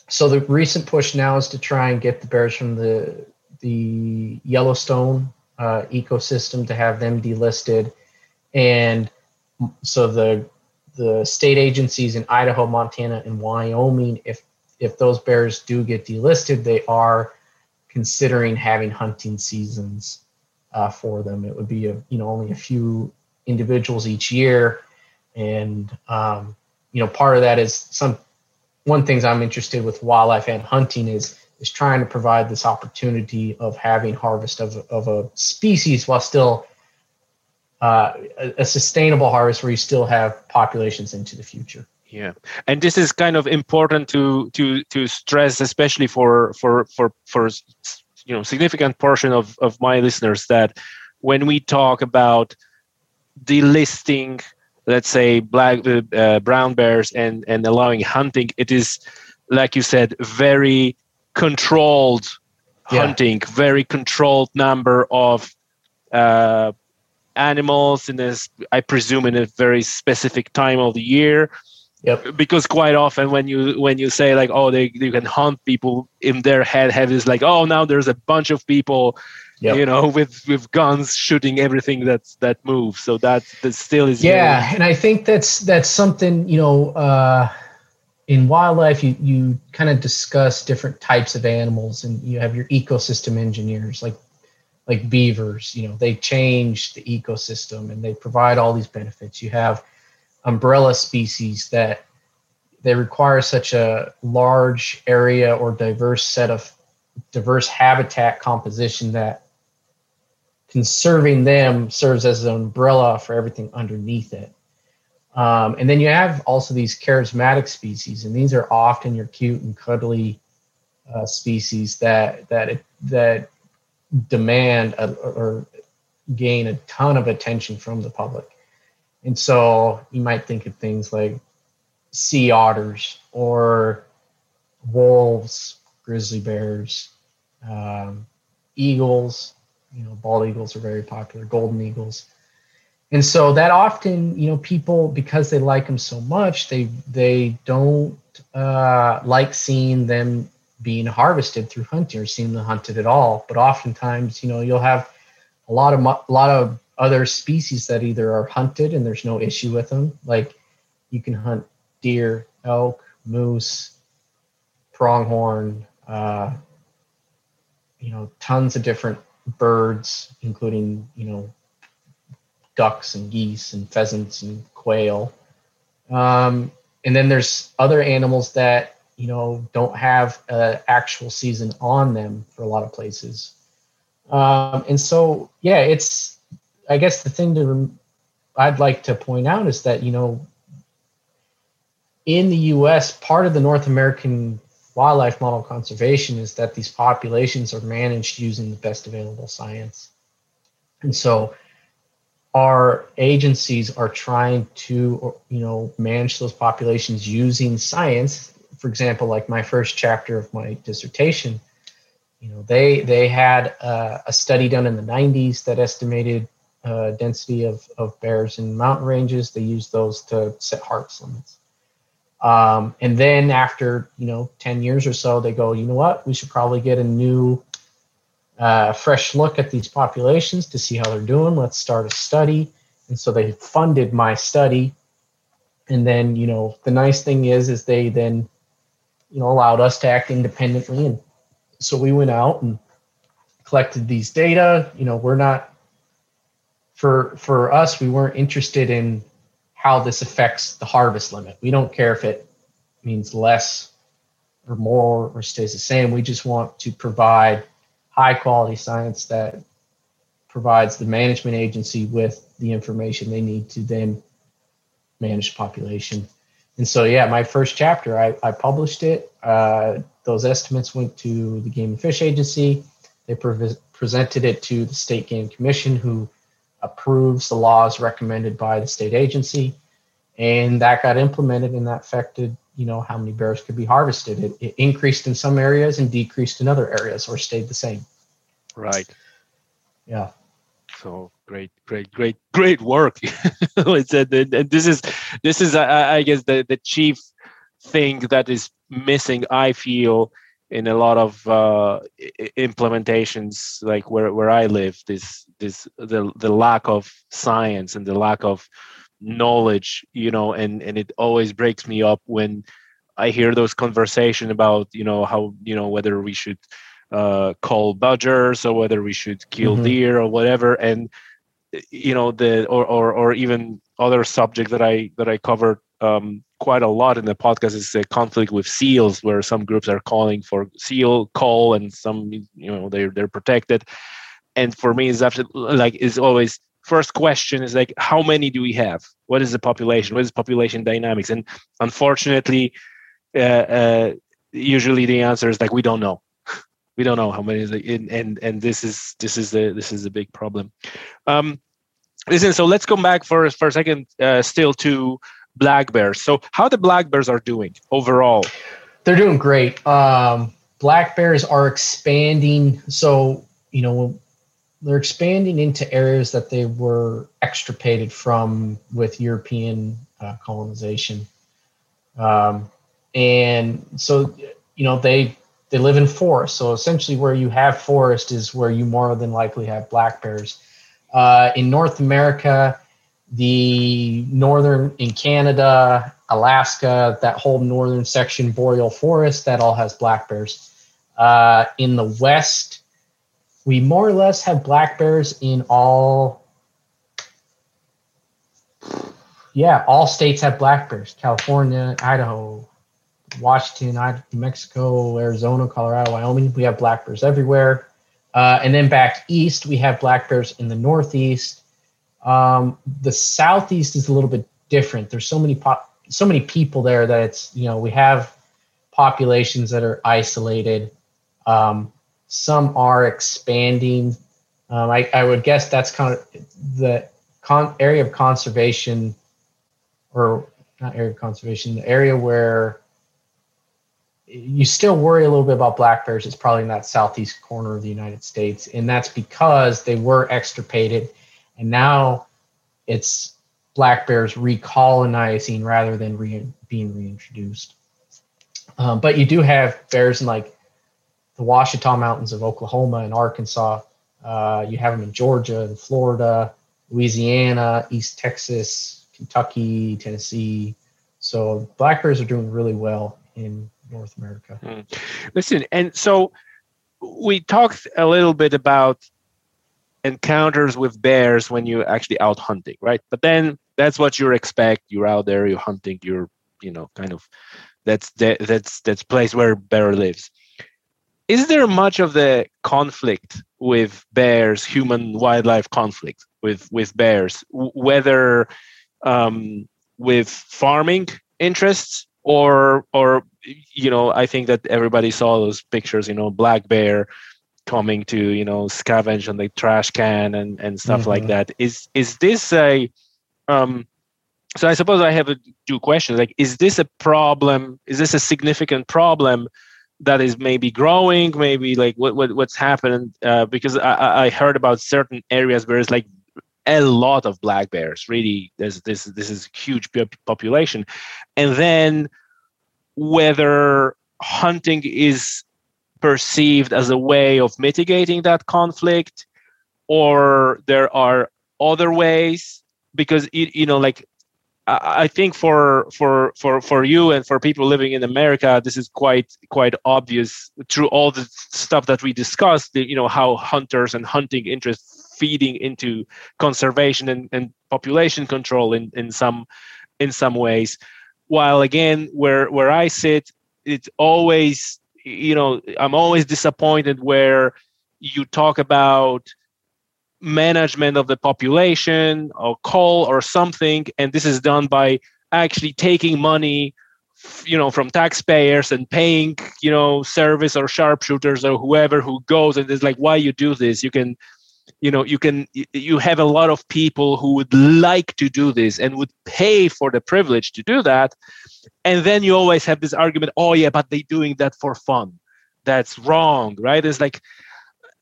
so the recent push now is to try and get the bears from the the Yellowstone uh, ecosystem to have them delisted, and so the the state agencies in Idaho, Montana, and Wyoming, if if those bears do get delisted, they are considering having hunting seasons uh, for them. It would be a you know only a few individuals each year, and um, you know part of that is some one things I'm interested with wildlife and hunting is is trying to provide this opportunity of having harvest of of a species while still uh, a, a sustainable harvest where you still have populations into the future. yeah and this is kind of important to to to stress especially for for for for you know significant portion of of my listeners that when we talk about delisting let's say black uh, uh, brown bears and and allowing hunting it is like you said very controlled Yeah. hunting very controlled number of uh, animals in this i presume in a very specific time of the year Yep. because quite often when you when you say like oh they you can hunt people in their head have is like oh now there's a bunch of people yep. you know, with with guns shooting everything that's that moves. So that that still is yeah, very... and I think that's that's something you know. Uh, in wildlife, you you kind of discuss different types of animals, and you have your ecosystem engineers, like like beavers. You know, they change the ecosystem and they provide all these benefits. You have umbrella species that they require such a large area or diverse set of diverse habitat composition that conserving them serves as an umbrella for everything underneath it. Um, and then you have also these charismatic species, and these are often your cute and cuddly uh, species that that that demand a, or gain a ton of attention from the public. And so you might think of things like sea otters or wolves, grizzly bears, um, eagles. You know, bald eagles are very popular, golden eagles. And so that often, you know, people because they like them so much, they they don't uh, like seeing them being harvested through hunting or seeing them hunted at all. But oftentimes, you know, you'll have a lot of a lot of other species that either are hunted and there's no issue with them, like you can hunt deer, elk, moose, pronghorn, uh, you know, tons of different birds, including, you know, ducks and geese and pheasants and quail. Um, and then there's other animals that, you know, don't have an actual season on them for a lot of places. Um, and so, yeah, it's, I guess the thing to, I'd like to point out is that, you know, in the US, part of the North American wildlife model conservation is that these populations are managed using the best available science. And so our agencies are trying to you know manage those populations using science for example like my first chapter of my dissertation you know they they had uh, a study done in the 90s that estimated uh, density of, of bears in mountain ranges they use those to set harvest limits um, and then after you know 10 years or so, they go, you know what, we should probably get a new uh, fresh look at these populations to see how they're doing. Let's start a study. And so they funded my study. And then, you know, the nice thing is, is they then, you know, allowed us to act independently. And so we went out and collected these data. You know, we're not for for us, we weren't interested in how this affects the harvest limit. We don't care if it means less or more or stays the same. We just want to provide high quality science that provides the management agency with the information they need to then manage the population. And so, yeah, my first chapter, I, I published it. Uh, those estimates went to the Game and Fish Agency. They pre- presented it to the State Game Commission, who approves the laws recommended by the state agency. And that got implemented and that affected, you know, how many bears could be harvested. It, it increased in some areas and decreased in other areas or stayed the same. Right. Yeah. So great, great, great, great work. it's a, and this is this is I, I guess the the chief thing that is missing. I feel in a lot of uh, implementations like where, where i live this this the, the lack of science and the lack of knowledge you know and and it always breaks me up when i hear those conversation about you know how you know whether we should uh, call badgers or whether we should kill mm-hmm. deer or whatever and you know the or, or or even other subject that i that i covered um, quite a lot in the podcast is a conflict with seals, where some groups are calling for seal call and some you know they're they're protected. And for me, it's after like is always first question is like how many do we have? What is the population? What is population dynamics? And unfortunately, uh, uh, usually the answer is like we don't know. we don't know how many and, and and this is this is the this is a big problem. Um, listen, so let's come back for for a second, uh, still to black bears. So how the black bears are doing overall? They're doing great. Um, black bears are expanding. So you know they're expanding into areas that they were extirpated from with European uh, colonization. Um, and so you know they they live in forest. So essentially, where you have forest is where you more than likely have black bears. Uh, in North America, the northern in Canada, Alaska, that whole northern section, boreal forest, that all has black bears. Uh, in the west, we more or less have black bears in all. Yeah, all states have black bears. California, Idaho, Washington, New Mexico, Arizona, Colorado, Wyoming. We have black bears everywhere. Uh, and then back east, we have black bears in the northeast. Um, the southeast is a little bit different. There's so many pop, so many people there that it's you know we have populations that are isolated. Um, some are expanding. Um, I, I would guess that's kind of the con- area of conservation, or not area of conservation, the area where you still worry a little bit about black bears is probably in that southeast corner of the United States, and that's because they were extirpated, and now it's black bears recolonizing rather than re- being reintroduced. Um, but you do have bears in like the Ouachita Mountains of Oklahoma and Arkansas. Uh, you have them in Georgia and Florida, Louisiana, East Texas, Kentucky, Tennessee. So black bears are doing really well in North America. Mm. Listen, and so we talked a little bit about encounters with bears when you're actually out hunting, right? But then that's what you expect. You're out there, you're hunting, you're, you know, kind of that's the, that's that's place where bear lives. Is there much of the conflict with bears, human wildlife conflict with with bears, whether um, with farming interests or or you know i think that everybody saw those pictures you know black bear coming to you know scavenge on the trash can and and stuff mm-hmm. like that is is this a um so i suppose i have a, two questions like is this a problem is this a significant problem that is maybe growing maybe like what, what what's happened uh, because I, I heard about certain areas where it's like a lot of black bears. Really, there's this this is huge population, and then whether hunting is perceived as a way of mitigating that conflict, or there are other ways. Because you know, like I think for for for for you and for people living in America, this is quite quite obvious through all the stuff that we discussed. You know how hunters and hunting interests feeding into conservation and, and population control in, in some in some ways while again where where i sit it's always you know i'm always disappointed where you talk about management of the population or call or something and this is done by actually taking money you know from taxpayers and paying you know service or sharpshooters or whoever who goes and it's like why you do this? You can you know you can you have a lot of people who would like to do this and would pay for the privilege to do that and then you always have this argument oh yeah but they're doing that for fun. That's wrong right? It's like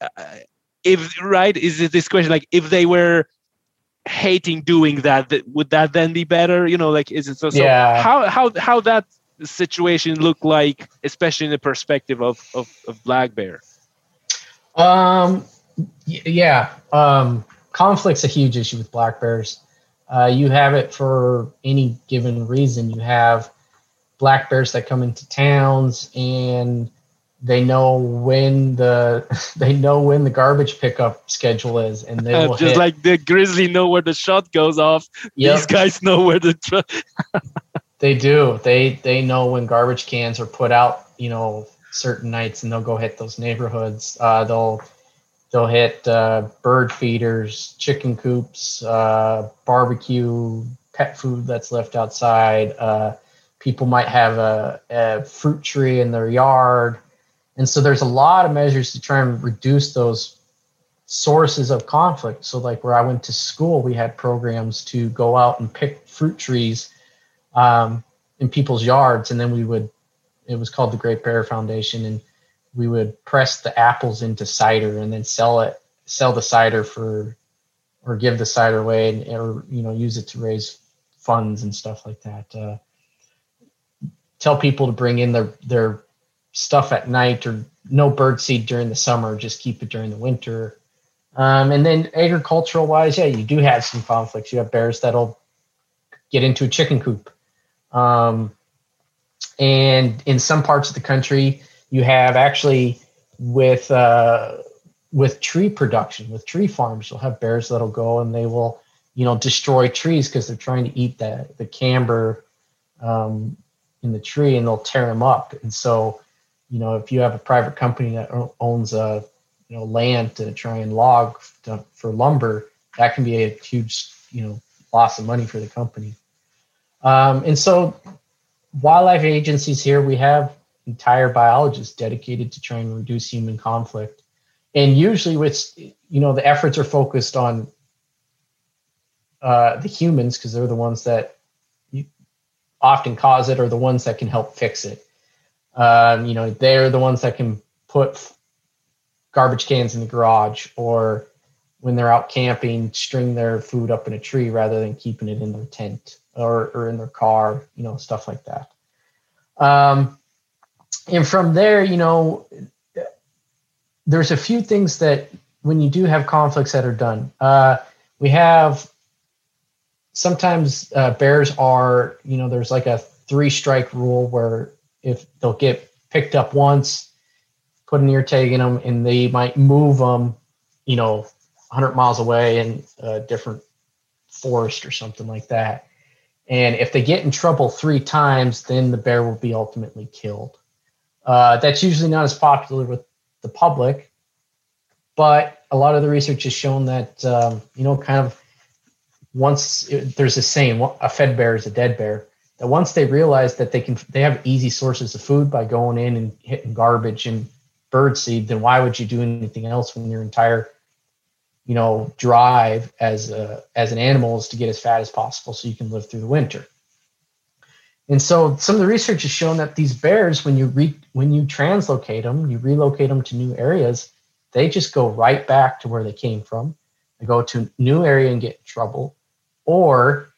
uh, if right is it this question like if they were hating doing that, that would that then be better you know like is it so, so yeah. how how how that situation look like especially in the perspective of of, of black bear um yeah, um, conflict's a huge issue with black bears. Uh, you have it for any given reason. You have black bears that come into towns and they know when the they know when the garbage pickup schedule is, and they will just hit. like the grizzly know where the shot goes off. Yep. These guys know where the. Tr- they do. They they know when garbage cans are put out. You know, certain nights, and they'll go hit those neighborhoods. Uh, they'll They'll hit uh, bird feeders, chicken coops, uh, barbecue, pet food that's left outside. Uh, people might have a, a, fruit tree in their yard. And so there's a lot of measures to try and reduce those sources of conflict. So, like where I went to school, we had programs to go out and pick fruit trees um, in people's yards. And then we would, it was called the Great Bear Foundation. And we would press the apples into cider and then sell it sell the cider for or give the cider away and, or you know use it to raise funds and stuff like that uh, tell people to bring in their their stuff at night or no bird seed during the summer, just keep it during the winter. Um, and then agricultural wise, yeah, you do have some conflicts. You have bears that'll get into a chicken coop. Um, and in some parts of the country, you have actually with uh, with tree production, with tree farms, you'll have bears that'll go and they will, you know, destroy trees because they're trying to eat the the cambium um, in the tree, and they'll tear them up. And so, you know, if you have a private company that owns a you know land to try and log to, for lumber, that can be a huge you know loss of money for the company. Um, and so, wildlife agencies here, we have entire biologists dedicated to trying to reduce human conflict. And usually, with you know, the efforts are focused on uh, the humans because they're the ones that often cause it, or the ones that can help fix it. Um, you know, they're the ones that can put garbage cans in the garage, or when they're out camping, string their food up in a tree rather than keeping it in their tent or, or in their car, you know, stuff like that. Um, and from there, you know, there's a few things that when you do have conflicts that are done, uh, we have sometimes uh, bears are, you know, there's like a three strike rule where if they'll get picked up once, put an ear tag in them, and they might move them, you know, 100 miles away in a different forest or something like that. And if they get in trouble three times, then the bear will be ultimately killed. Uh, that's usually not as popular with the public, but a lot of the research has shown that um, you know, kind of once it, there's a saying, a fed bear is a dead bear. That once they realize that they can, they have easy sources of food by going in and hitting garbage and bird seed. Then why would you do anything else when your entire you know drive as a as an animal is to get as fat as possible so you can live through the winter and so some of the research has shown that these bears when you re, when you translocate them you relocate them to new areas they just go right back to where they came from they go to a new area and get in trouble or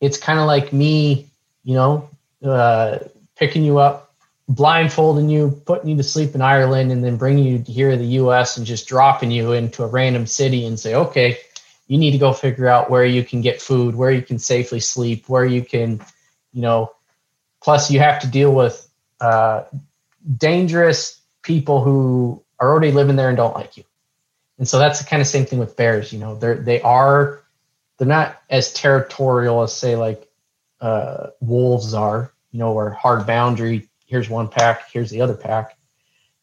it's kind of like me you know uh, picking you up blindfolding you, putting you to sleep in Ireland, and then bringing you here to the U.S. and just dropping you into a random city and say, okay, you need to go figure out where you can get food, where you can safely sleep, where you can, you know. Plus, you have to deal with uh, dangerous people who are already living there and don't like you. And so that's the kind of same thing with bears. You know, they're they are they're not as territorial as say like uh, wolves are. You know, or hard boundary here's one pack, here's the other pack.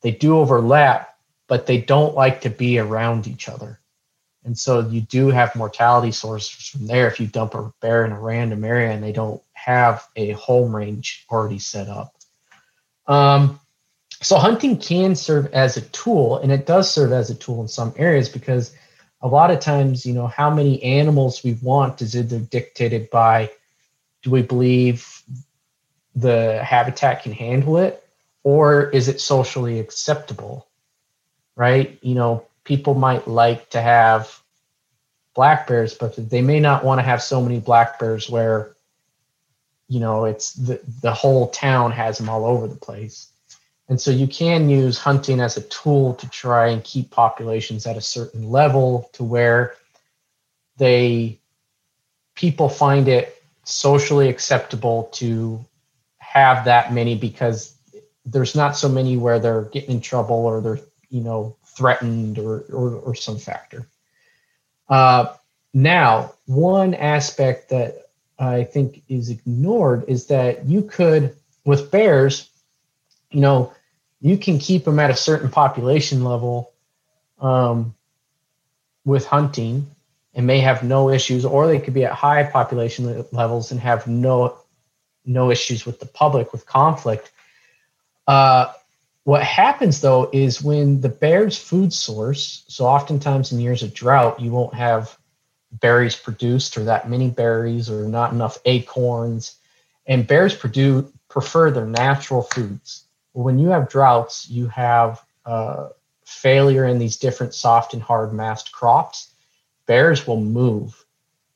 They do overlap, but they don't like to be around each other. And so you do have mortality sources from there if you dump a bear in a random area and they don't have a home range already set up. Um, so hunting can serve as a tool, and it does serve as a tool in some areas because a lot of times, you know, how many animals we want is either dictated by do we believe the habitat can handle it? Or is it socially acceptable right? You know people might like to have black bears but they may not want to have so many black bears where you know it's the, the whole town has them all over the place. And so you can use hunting as a tool to try and keep populations at a certain level to where they people find it socially acceptable to have that many because there's not so many where they're getting in trouble or they're you know threatened or or, or some factor. Uh, now, one aspect that I think is ignored is that you could with bears, you know, you can keep them at a certain population level um, with hunting and may have no issues, or they could be at high population levels and have no no issues with the public with conflict. Uh, what happens though is when the bear's food source, so oftentimes in years of drought, you won't have berries produced or that many berries or not enough acorns. And bears produce, prefer their natural foods. When you have droughts, you have uh, failure in these different soft and hard mast crops. Bears will move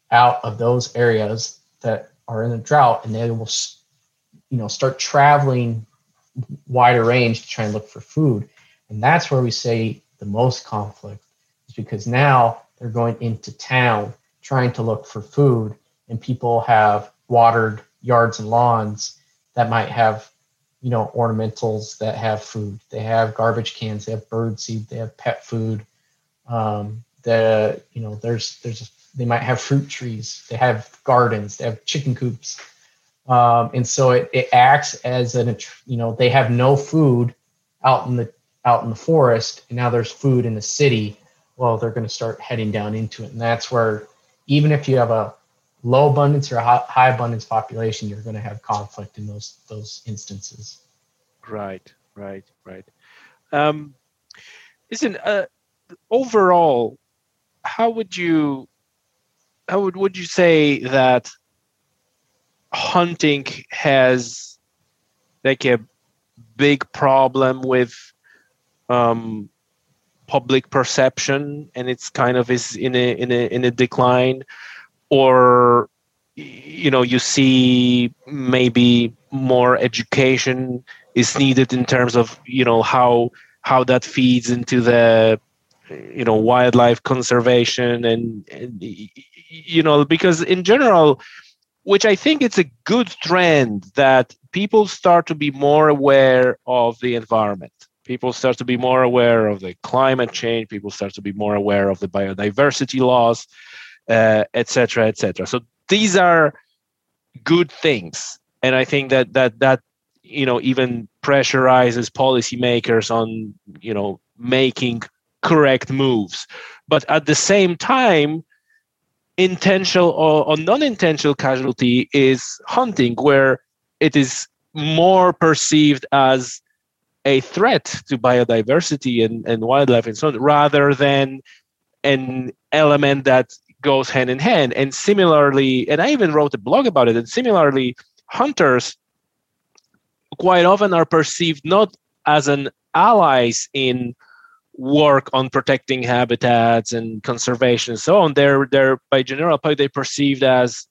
out of those areas that are in a drought and they will you know start traveling wider range to try and look for food. And that's where we say the most conflict is because now they're going into town trying to look for food, and people have watered yards and lawns that might have you know ornamentals that have food they have garbage cans they have bird seed they have pet food um, the you know there's there's they might have fruit trees they have gardens they have chicken coops. Um, and so it, it acts as an you know they have no food out in the out in the forest and now there's food in the city. Well they're going to start heading down into it. And that's where even if you have a low abundance or a high abundance population you're going to have conflict in those those instances. Right right right. Um listen uh overall how would you how would would you say that hunting has like a big problem with um, public perception and it's kind of is in a in a in a decline? Or you know you see maybe more education is needed in terms of you know how how that feeds into the you know wildlife conservation and, and you know because in general which i think it's a good trend that people start to be more aware of the environment. People start to be more aware of the climate change. People start to be more aware of the biodiversity laws etc uh, etc et so these are good things. And i think that that that you know even pressurizes policymakers on you know making correct moves. But at the same time, intentional or, or non-intentional casualty is hunting, where it is more perceived as a threat to biodiversity and, and wildlife and so on, rather than an element that goes hand in hand. And similarly, and I even wrote a blog about it, and similarly, hunters quite often are perceived not as an allies in work on protecting habitats and conservation and so on, they're they're by general public they perceived as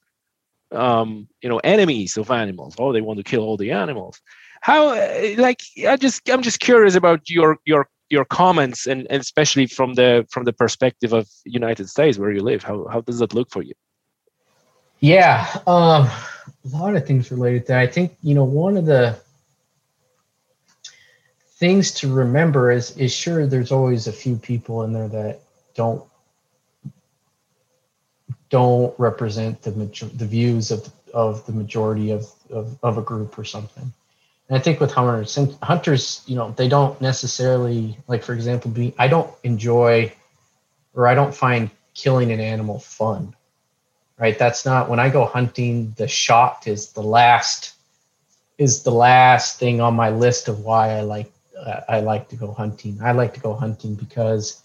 um, you know enemies of animals. Oh, they want to kill all the animals. How like I just I'm just curious about your your your comments and, and especially from the from the perspective of United States where you live. How how does that look for you? Yeah, um, a lot of things related to that. I think you know one of the things to remember is is sure there's always a few people in there that don't don't represent the major, the views of of the majority of, of, of a group or something. And I think with hunters, hunters, you know, they don't necessarily like, for example, be I don't enjoy or I don't find killing an animal fun. Right? That's not when I go hunting. The shot is the last is the last thing on my list of why I like I like to go hunting. I like to go hunting because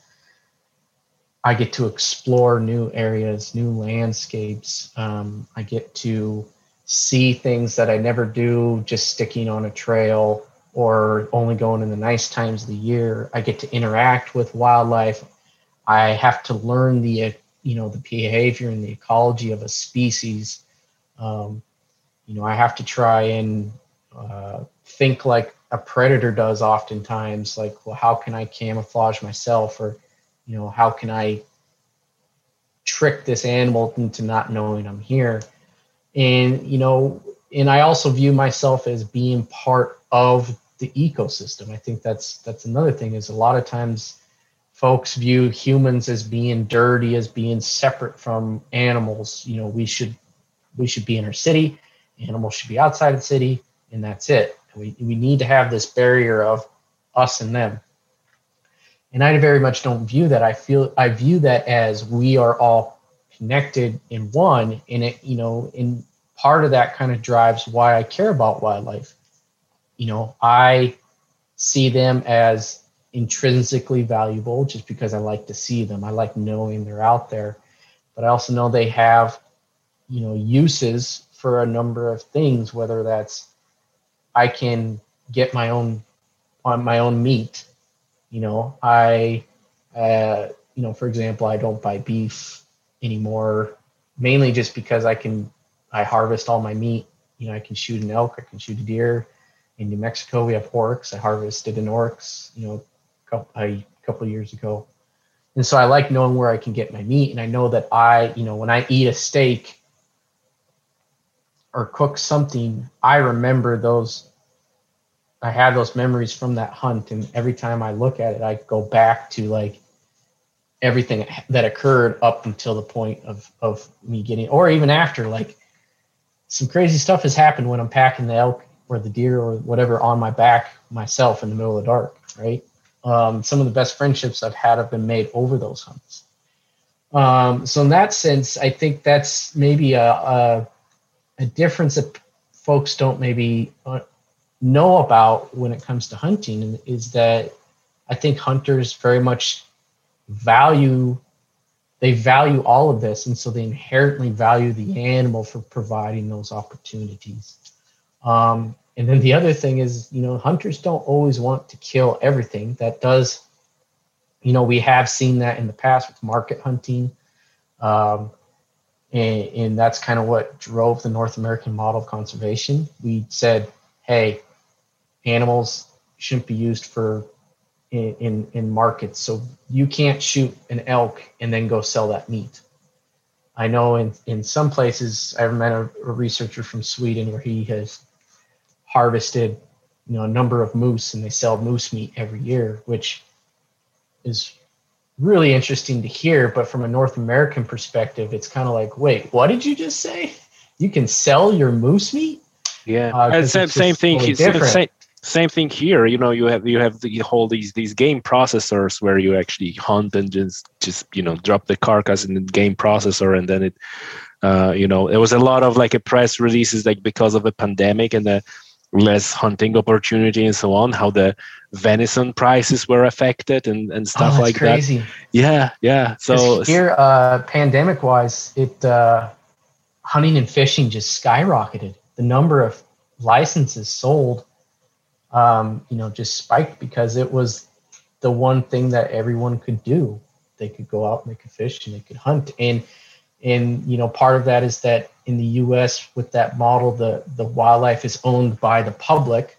I get to explore new areas, new landscapes. Um, I get to see things that I never do just sticking on a trail or only going in the nice times of the year. I get to interact with wildlife. I have to learn the you know the behavior and the ecology of a species. Um, you know, I have to try and uh, think like a predator does oftentimes like well how can i camouflage myself? Or you know how can i trick this animal into not knowing i'm here? And you know and i also view myself as being part of the ecosystem. I think that's that's another thing is a lot of times folks view humans as being dirty as being separate from animals. You know we should we should be in our city animals should be outside of the city and that's it we, we need to have this barrier of us and them. And I very much don't view that. I feel I view that as we are all connected in one. And it, you know, in part of that kind of drives why I care about wildlife. You know, I see them as intrinsically valuable just because I like to see them. I like knowing they're out there. But I also know they have, you know, uses for a number of things, whether that's I can get my own on my own meat. You know, I, uh, you know, for example, I don't buy beef anymore, mainly just because I can I harvest all my meat. You know, I can shoot an elk, I can shoot a deer, in New Mexico, we have oryx. I harvested an oryx, you know, a couple, a couple years ago. And so I like knowing where I can get my meat. And I know that I, you know, when I eat a steak or cook something, I remember those. I have those memories from that hunt. And every time I look at it, I go back to like everything that occurred up until the point of, of me getting, or even after, like some crazy stuff has happened when I'm packing the elk or the deer or whatever on my back myself in the middle of the dark, right? Um, some of the best friendships I've had have been made over those hunts. Um, so in that sense, I think that's maybe a, a, a difference that folks don't maybe uh, know about when it comes to hunting is that I think hunters very much value they value all of this and so they inherently value the animal for providing those opportunities um, and then the other thing is, you know, hunters don't always want to kill everything. That does, you know, we have seen that in the past with market hunting. Um, and, and that's kind of what drove the North American model of conservation. We said, hey, animals shouldn't be used for in, in, in markets. So you can't shoot an elk and then go sell that meat. I know in, in some places, I've met a, a researcher from Sweden where he has harvested you know a number of moose and they sell moose meat every year which is really interesting to hear but from a north american perspective it's kind of like wait what did you just say? You can sell your moose meat? Yeah. Uh, same, same thing totally same, same thing here you know you have you have the whole these these game processors where you actually hunt and just just you know drop the carcass in the game processor and then it uh, you know there was a lot of like a press releases like because of the pandemic and the less hunting opportunity and so on how the venison prices were affected and, and stuff oh, like crazy. that yeah yeah so here uh pandemic wise it uh hunting and fishing just skyrocketed. The number of licenses sold um you know just spiked because it was the one thing that everyone could do. They could go out and they could fish and they could hunt. And and you know part of that is that in the us with that model the the wildlife is owned by the public.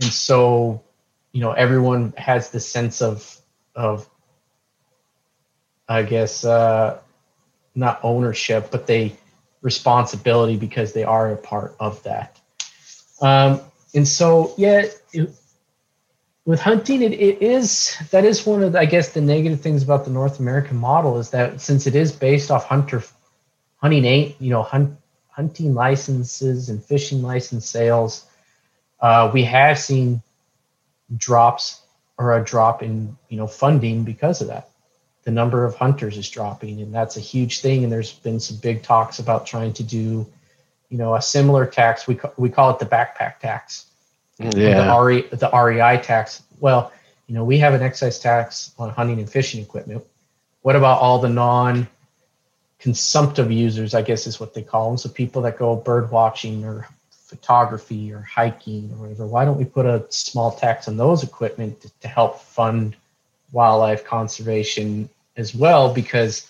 And so you know everyone has the sense of of i guess uh not ownership but they responsibility because they are a part of that. Um and so yeah it, with hunting it, it is that is one of the, i guess the negative things about the north american model is that since it is based off hunter hunting eight you know hunt, hunting licenses and fishing license sales uh, we have seen drops or a drop in you know funding because of that the number of hunters is dropping and that's a huge thing and there's been some big talks about trying to do you know a similar tax we, we call it the backpack tax yeah. the, RE, the REI tax. Well, you know, we have an excise tax on hunting and fishing equipment. What about all the non consumptive users, I guess is what they call them? So people that go bird watching or photography or hiking or whatever. Why don't we put a small tax on those equipment to, to help fund wildlife conservation as well? Because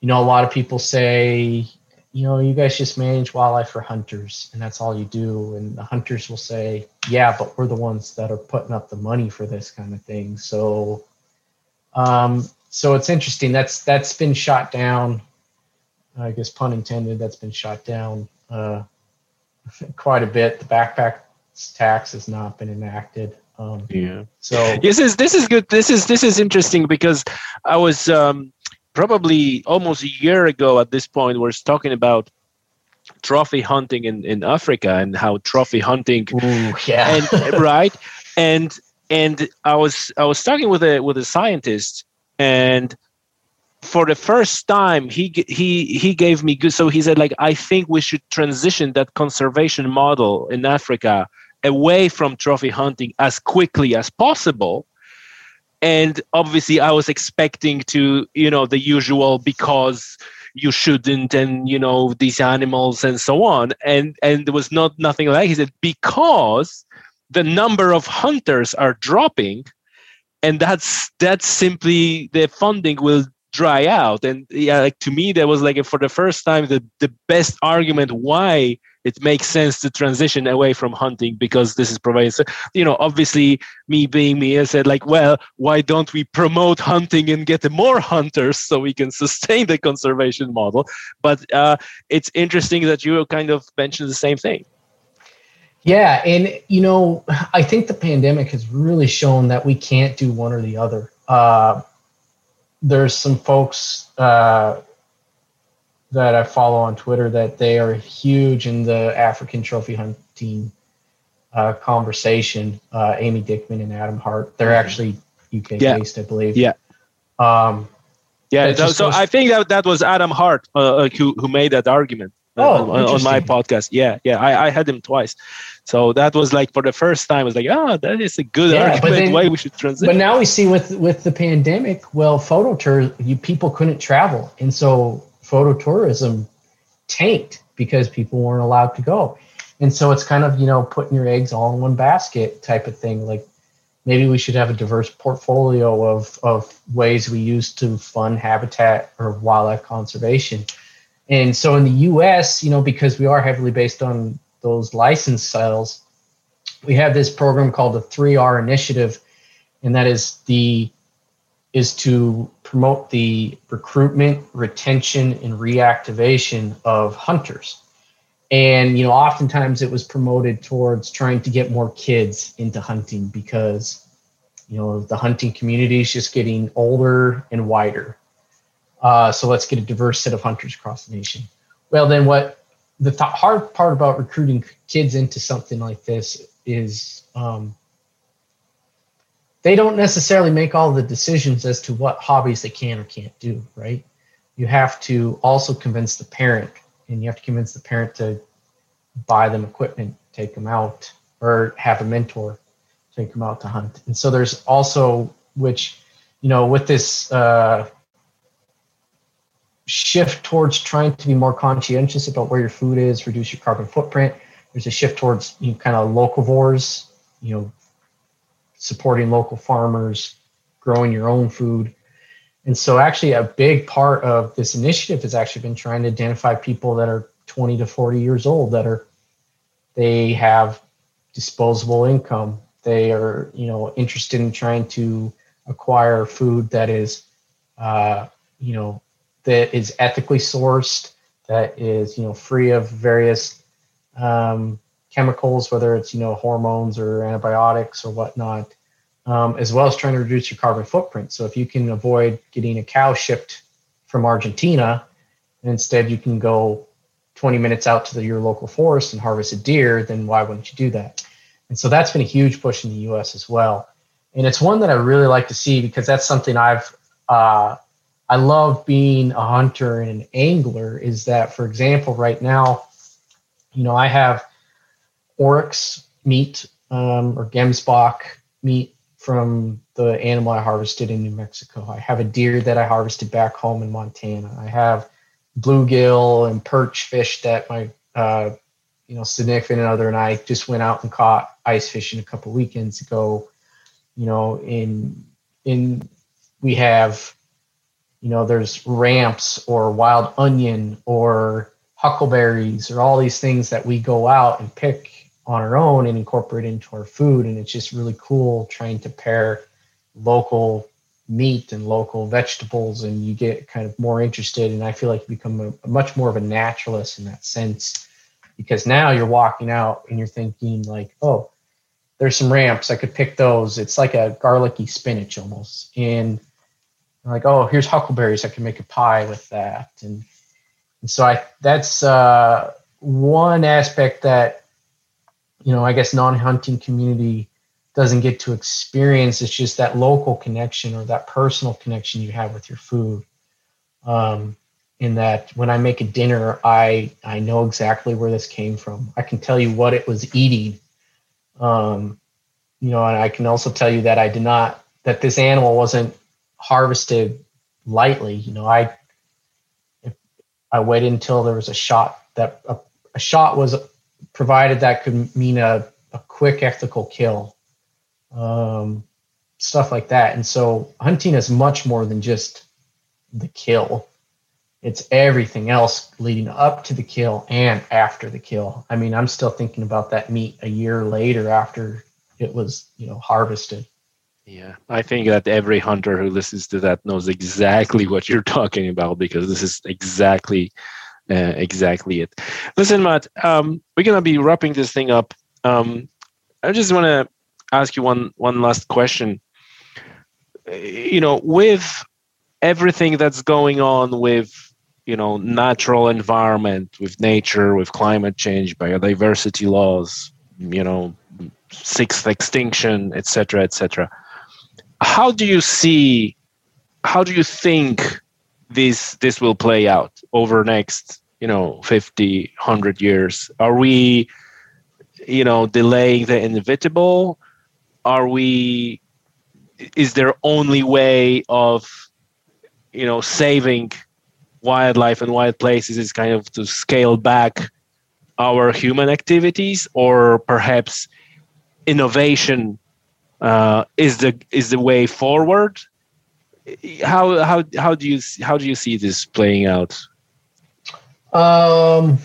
you know, a lot of people say, you know, you guys just manage wildlife for hunters and that's all you do. And the hunters will say, yeah, but we're the ones that are putting up the money for this kind of thing. So, um, so it's interesting. That's, that's been shot down. I guess pun intended, that's been shot down, uh, quite a bit. The backpack tax has not been enacted. Um, yeah. So this is this is good. This is this is interesting because I was um, probably almost a year ago at this point was talking about trophy hunting in, in Africa and how trophy hunting Ooh, yeah. and, right and and I was I was talking with a with a scientist and for the first time he he he gave me good so he said like I think we should transition that conservation model in Africa away from trophy hunting as quickly as possible. And obviously i was expecting to you know the usual because you shouldn't and you know these animals and so on. And and there was not nothing like he said because the number of hunters are dropping and that's that's simply the funding will dry out. And yeah like to me that was like for the first time the the best argument why it makes sense to transition away from hunting because this is providing so, you know obviously me being me i said like well why don't we promote hunting and get more hunters so we can sustain the conservation model? But uh, it's interesting that you kind of mentioned the same thing yeah and you know i think the pandemic has really shown that we can't do one or the other uh, there's some folks uh, that I follow on Twitter that they are huge in the African trophy hunting uh, conversation. Uh, Amy Dickman and Adam Hart. They're mm-hmm. actually UK yeah. based, I believe. Yeah. Um, yeah. So, so I think that that was Adam Hart uh, uh who who made that argument. Oh, on, on, my podcast. Yeah, yeah. I, I had him twice. So that was like for the first time, I was like, oh, that is a good yeah, argument then, why we should transition. But now we see with with the pandemic, well, photo tour, you people couldn't travel, and so photo tourism tanked because people weren't allowed to go. And so it's kind of, you know, putting your eggs all in one basket type of thing. Like maybe we should have a diverse portfolio of, of ways we use to fund habitat or wildlife conservation. And so in the US, you know, because we are heavily based on those license sales, we have this program called the 3R initiative, and that is the is to promote the recruitment, retention, and reactivation of hunters. And you know, oftentimes it was promoted towards trying to get more kids into hunting because you know the hunting community is just getting older and wider. Uh, so let's get a diverse set of hunters across the nation. Well, then what the th- hard part about recruiting kids into something like this is um, they don't necessarily make all the decisions as to what hobbies they can or can't do, right? You have to also convince the parent, and you have to convince the parent to buy them equipment, take them out, or have a mentor take them out to hunt. And so there's also, which, you know, with this uh, shift towards trying to be more conscientious about where your food is, reduce your carbon footprint, there's a shift towards you know, kind of locavores, you know, supporting local farmers, growing your own food. And so, actually, a big part of this initiative has actually been trying to identify people that are 20 to 40 years old that are they have disposable income. They are, you know, interested in trying to acquire food that is, uh, you know, that is ethically sourced, that is, you know, free of various um, chemicals, whether it's you know hormones or antibiotics or whatnot, um, as well as trying to reduce your carbon footprint. So if you can avoid getting a cow shipped from Argentina, and instead you can go 20 minutes out to the, your local forest and harvest a deer, then why wouldn't you do that? And so that's been a huge push in the U.S. as well, and it's one that I really like to see because that's something I've uh, I love being a hunter and an angler. Is that, for example, right now, you know, I have oryx meat um, or gemsbok meat from the animal I harvested in New Mexico. I have a deer that I harvested back home in Montana. I have bluegill and perch fish that my uh, you know significant other and I just went out and caught ice fishing a couple weekends ago. You know, in in we have you know there's ramps or wild onion or huckleberries or all these things that we go out and pick on our own and incorporate into our food. And it's just really cool trying to pair local meat and local vegetables and you get kind of more interested. And i feel like you become a, a, much more of a naturalist in that sense because now you're walking out and you're thinking like oh there's some ramps. I could pick those. It's like a garlicky spinach almost. And like oh here's huckleberries i can make a pie with that and, and so i that's uh, one aspect that you know, I guess non-hunting community doesn't get to experience. It's just that local connection or that personal connection you have with your food. Um, in that when I make a dinner, I I know exactly where this came from. I can tell you what it was eating. Um, you know, and I can also tell you that I did not that this animal wasn't harvested lightly. You know, I I waited until there was a shot that a, a shot was provided that could mean a, a quick ethical kill, um, stuff like that. And so hunting is much more than just the kill. it's everything else leading up to the kill and after the kill. I mean, I'm still thinking about that meat a year later after it was, you know, harvested. Yeah, I think that every hunter who listens to that knows exactly what you're talking about because this is exactly, uh, exactly it. Listen, Matt, um, we're gonna be wrapping this thing up. Um, I just want to ask you one one last question. You know, with everything that's going on with you know natural environment, with nature, with climate change, biodiversity laws, you know, sixth extinction, etc., etc how do you see how do you think this this will play out over next you know 50 100 years? Are we you know delaying the inevitable? Are we is there only way of you know saving wildlife and wild places is kind of to scale back our human activities? Or perhaps innovation uh, is the is the way forward. How how how do you how do you see this playing out? Um,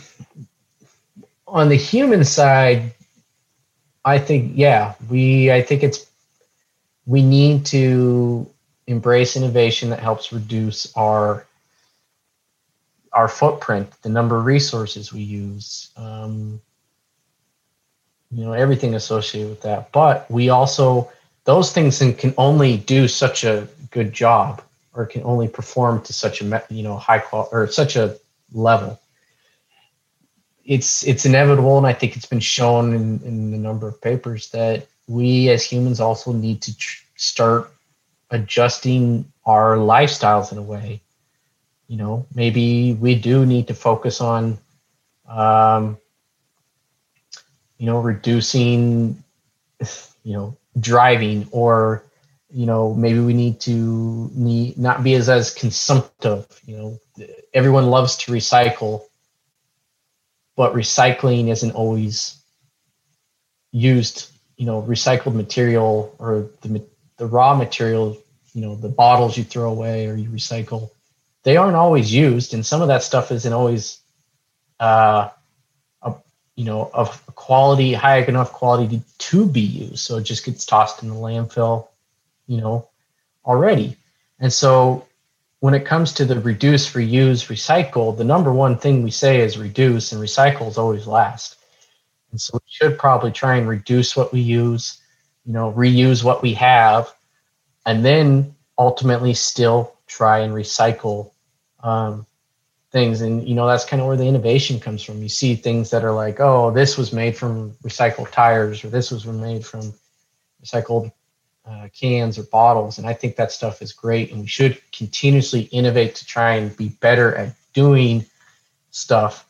on the human side, I think yeah, we I think it's we need to embrace innovation that helps reduce our our footprint, the number of resources we use. Um, you know everything associated with that. But we also those things can only do such a good job or can only perform to such a you know high quality or such a level. It's it's inevitable and i think it's been shown in, in a number of papers that we as humans also need to tr- start adjusting our lifestyles in a way. You know maybe we do need to focus on um, you know, reducing, you know, driving or, you know, maybe we need to need not be as, as consumptive, you know, everyone loves to recycle, but recycling isn't always used, you know, recycled material or the, the raw material, you know, the bottles you throw away or you recycle, they aren't always used. And some of that stuff isn't always, uh, you know, of quality, high enough quality to be used. So it just gets tossed in the landfill, you know, already. And so when it comes to the reduce, reuse, recycle, the number one thing we say is reduce and recycle is always last. And so we should probably try and reduce what we use, you know, reuse what we have, and then ultimately still try and recycle um, things. And you know that's kind of where the innovation comes from. You see things that are like oh this was made from recycled tires or this was made from recycled uh, cans or bottles. And i think that stuff is great and we should continuously innovate to try and be better at doing stuff.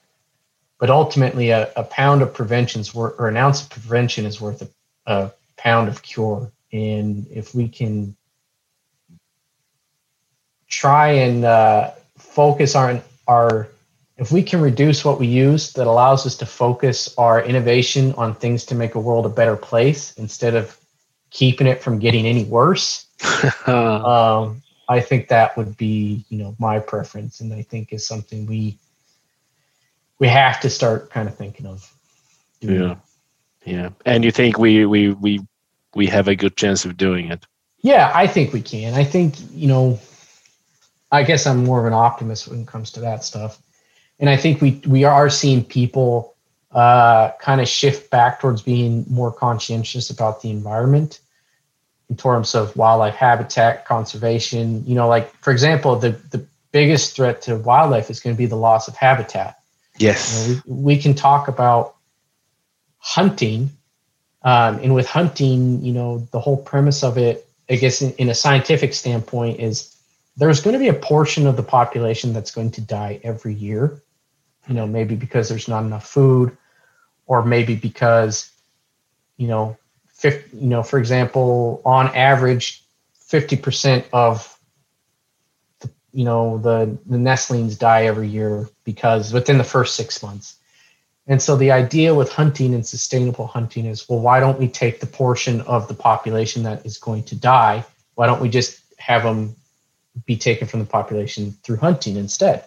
But ultimately a, a pound of prevention is worth or an ounce of prevention is worth a, a pound of cure. And if we can try and uh, focus on our if we can reduce what we use that allows us to focus our innovation on things to make a world a better place instead of keeping it from getting any worse um, i think that would be you know my preference. And i think is something we we have to start kind of thinking of doing. yeah. Yeah. And you think we we we we have a good chance of doing it? Yeah i think we can. I think you know I guess I'm more of an optimist when it comes to that stuff. And I think we we are seeing people uh, kind of shift back towards being more conscientious about the environment in terms of wildlife habitat conservation. You know, like for example, the the biggest threat to wildlife is going to be the loss of habitat. Yes, you know, we, we can talk about hunting, um, and with hunting, you know, the whole premise of it, I guess, in, in a scientific standpoint, is there's going to be a portion of the population that's going to die every year. You know, maybe because there's not enough food, or maybe because, you know, 50, you know, for example, on average, 50% of the, you know the the nestlings die every year because within the first six months. And so the idea with hunting and sustainable hunting is well, why don't we take the portion of the population that is going to die? Why don't we just have them be taken from the population through hunting instead.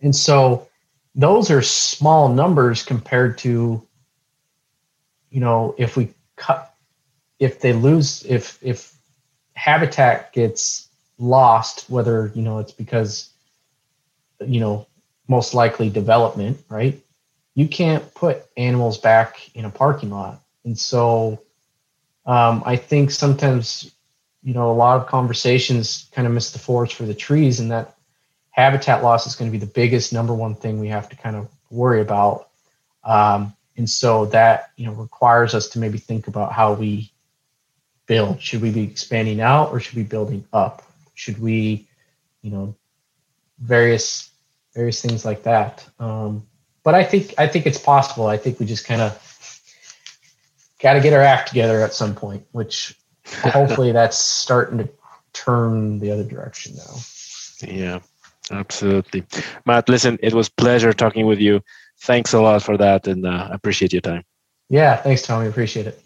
And so those are small numbers compared to, you know, if we cut, if they lose, if, if habitat gets lost, whether, you know, it's because, you know, most likely development, right? You can't put animals back in a parking lot. And so um, I think sometimes, you know, a lot of conversations kind of miss the forest for the trees, and that habitat loss is going to be the biggest number one thing we have to kind of worry about. Um, and so that, you know, requires us to maybe think about how we build. Should we be expanding out or should we be building up? Should we, you know, various various things like that. Um, but I think I think it's possible. I think we just kind of got to get our act together at some point, which hopefully that's starting to turn the other direction now. Yeah, absolutely. Matt, listen, it was pleasure talking with you. Thanks a lot for that, and uh, appreciate your time. Yeah, thanks, Tommy. Appreciate it.